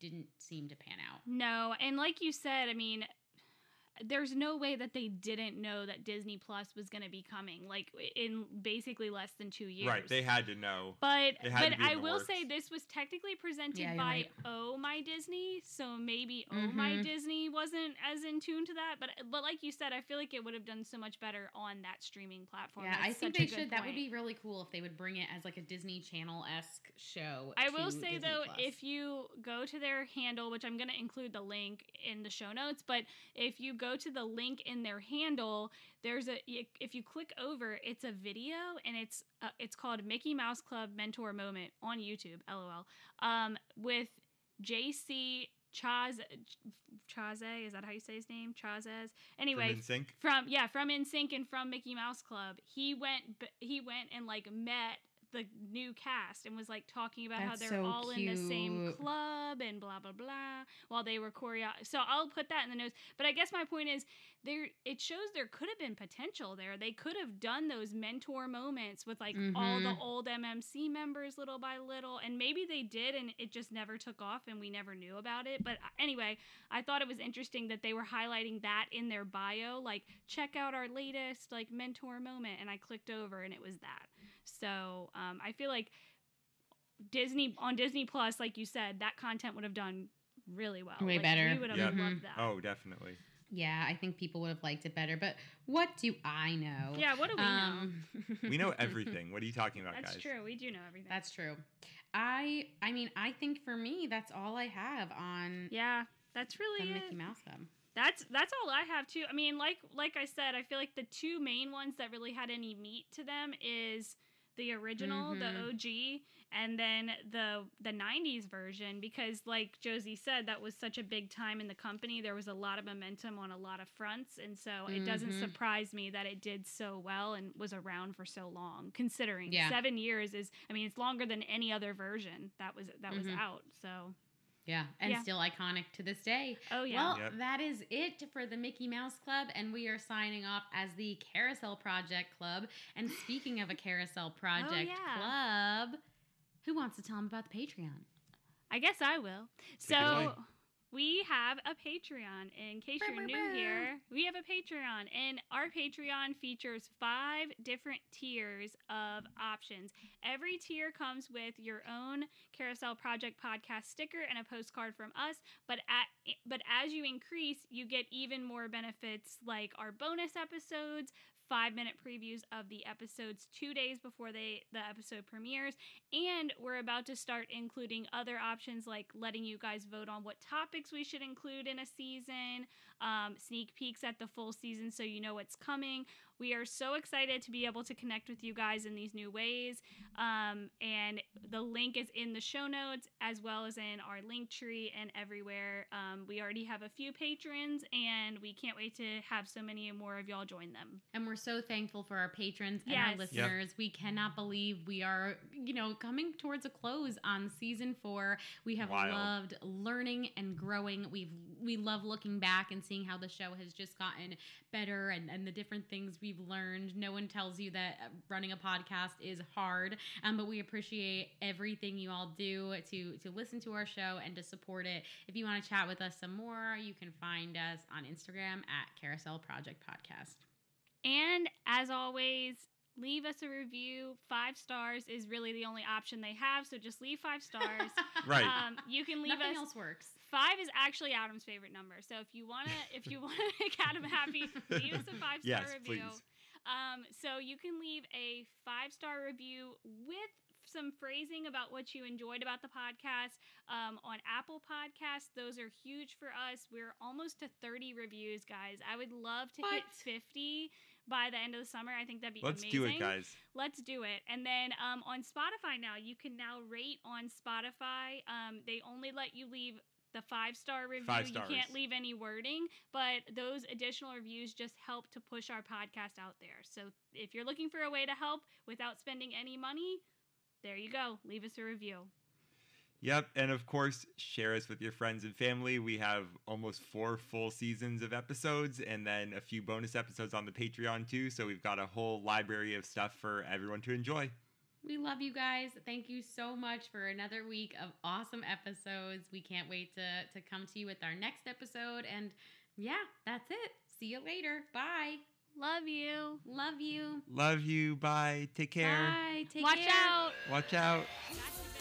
Speaker 1: didn't seem to pan out
Speaker 2: No, and like you said, I mean, there's no way that they didn't know that Disney Plus was going to be coming like in basically less than 2 years.
Speaker 3: Right, they had to know.
Speaker 2: But
Speaker 3: It had to
Speaker 2: but I
Speaker 3: the
Speaker 2: will say this was technically presented
Speaker 1: Yeah,
Speaker 2: by
Speaker 1: right.
Speaker 2: Oh My Disney, so maybe Oh My
Speaker 1: Mhm.
Speaker 2: Disney wasn't as in tune to that. But but like you said, I feel like it would have done so much better on that streaming platform.
Speaker 1: Yeah, I think they
Speaker 2: good
Speaker 1: should. That would be really cool if they would bring it as like a Disney Channel esque show.
Speaker 2: I will say
Speaker 1: Disney
Speaker 2: though,
Speaker 1: Plus.
Speaker 2: if you go to their handle, which I'm going to include the link in the show notes, but if you go to the link in their handle, there's a if you click over, it's a video and it's uh, it's called Mickey Mouse Club Mentor Moment on YouTube. LOL. Um, with JC Chaz Chaze, is that how you say his name? Chazes. Anyway,
Speaker 3: From NSYNC.
Speaker 2: from yeah from NSYNC and from Mickey Mouse Club. He went he went and like met the new cast and was like talking about
Speaker 1: That's
Speaker 2: how they're
Speaker 1: so
Speaker 2: all in the same club and blah blah blah while they were choreo. So I'll put that in the notes. But I guess my point is there it shows there could have been potential there. They could have done those mentor moments with like all the
Speaker 1: Mhm.
Speaker 2: old MMC members little by little and maybe they did and it just never took off and we never knew about it. But uh, anyway, I thought it was interesting that they were highlighting that in their bio, like check out our latest like mentor moment, and I clicked over and it was that. So um, I feel like Disney on Disney Plus, like you said, that content would have done really well.
Speaker 1: Way
Speaker 2: Like,
Speaker 1: better.
Speaker 2: We would have
Speaker 3: Yep.
Speaker 2: loved that.
Speaker 3: Oh, definitely.
Speaker 1: yeah, I think people would have liked it better. But what do I know?
Speaker 2: Yeah, what do we know?
Speaker 1: Um,
Speaker 3: We know everything. What are you talking about,
Speaker 2: That's
Speaker 3: guys?
Speaker 2: That's true. We do know everything.
Speaker 1: That's true. I I mean I think for me that's all I have on
Speaker 2: yeah. That's
Speaker 1: the
Speaker 2: really it.
Speaker 1: Mickey Mouse Club.
Speaker 2: That's that's all I have too. I mean, like like I said, I feel like the two main ones that really had any meat to them is the original,
Speaker 1: Mhm.
Speaker 2: the OG, and then the the '90s version. Because, like Josie said, that was such a big time in the company. There was a lot of momentum on a lot of fronts, and so it doesn't
Speaker 1: Mhm.
Speaker 2: surprise me that it did so well and was around for so long. Considering
Speaker 1: Yeah.
Speaker 2: seven years is, I mean, it's longer than any other version that was that was
Speaker 1: Mhm.
Speaker 2: out. So,
Speaker 1: Yeah, and
Speaker 2: Yeah.
Speaker 1: still iconic to this day.
Speaker 2: oh yeah.
Speaker 1: Well,
Speaker 3: Yep.
Speaker 1: that is it for the Mickey Mouse Club, and we are signing off as the Carousel Project Club. And speaking of a Carousel Project
Speaker 2: Oh, yeah.
Speaker 1: Club, who wants to tell them about the Patreon?
Speaker 2: I guess I will.
Speaker 3: Take it away.
Speaker 2: So we have a Patreon. In case you're new here, we have a Patreon, and our Patreon features five different tiers of options. Every tier comes with your own Carousel Project podcast sticker and a postcard from us. But at but as you increase, you get even more benefits like our bonus episodes. Five minute previews of the episodes two days before they the episode premieres, and we're about to start including other options like letting you guys vote on what topics we should include in a season, um, sneak peeks at the full season so you know what's coming. We are so excited to be able to connect with you guys in these new ways. Um, and the link is in the show notes as well as in our link tree and everywhere. Um, we already have a few patrons, and we can't wait to have so many more of y'all join them.
Speaker 1: And we're so thankful for our patrons and our
Speaker 2: Yes. Yep.
Speaker 1: listeners. We cannot believe we are, you know, coming towards a close on season four. We have
Speaker 3: Wild.
Speaker 1: loved learning and growing. We've we love looking back and seeing how the show has just gotten better and, and the different things we've learned. No one tells you that uh, running a podcast is hard, um, but we appreciate everything you all do to to listen to our show and to support it. If you want to chat with us some more, you can find us on Instagram at Carousel Project Podcast.
Speaker 2: And as always, leave us a review. Five stars is really the only option they have, so just leave five stars.
Speaker 3: Right.
Speaker 2: Um, you can leave
Speaker 1: Nothing
Speaker 2: us.
Speaker 1: else works.
Speaker 2: Five is actually Adam's favorite number. So if you wanna, if you wanna make Adam happy, leave us a five star
Speaker 3: yes,
Speaker 2: review.
Speaker 3: please.
Speaker 2: Um, so you can leave a five star review with some phrasing about what you enjoyed about the podcast um, on Apple Podcasts. Those are huge for us. We're almost to 30 reviews, guys. I would love to hit 50 by the end of the summer. I think that'd be
Speaker 3: Let's
Speaker 2: amazing.
Speaker 3: do it, guys.
Speaker 2: Let's do it. And then um, on Spotify now, you can now rate on Spotify. Um, they only let you leave the five star review.
Speaker 3: Five
Speaker 2: You can't leave any wording, but those additional reviews just help to push our podcast out there. So if you're looking for a way to help without spending any money, there you go. Leave us a review.
Speaker 3: Yep, and of course, share us with your friends and family. We have almost four full seasons of episodes and then a few bonus episodes on the Patreon too. So we've got a whole library of stuff for everyone to enjoy.
Speaker 1: We love you guys. Thank you so much for another week of awesome episodes. We can't wait to to come to you with our next episode and Yeah, that's it. See you later. Bye.
Speaker 2: Love you.
Speaker 1: Love you.
Speaker 3: Love you. Bye. Take care.
Speaker 1: Bye. Take care.
Speaker 2: Watch
Speaker 1: care.
Speaker 2: out.
Speaker 3: Watch out.
Speaker 2: That's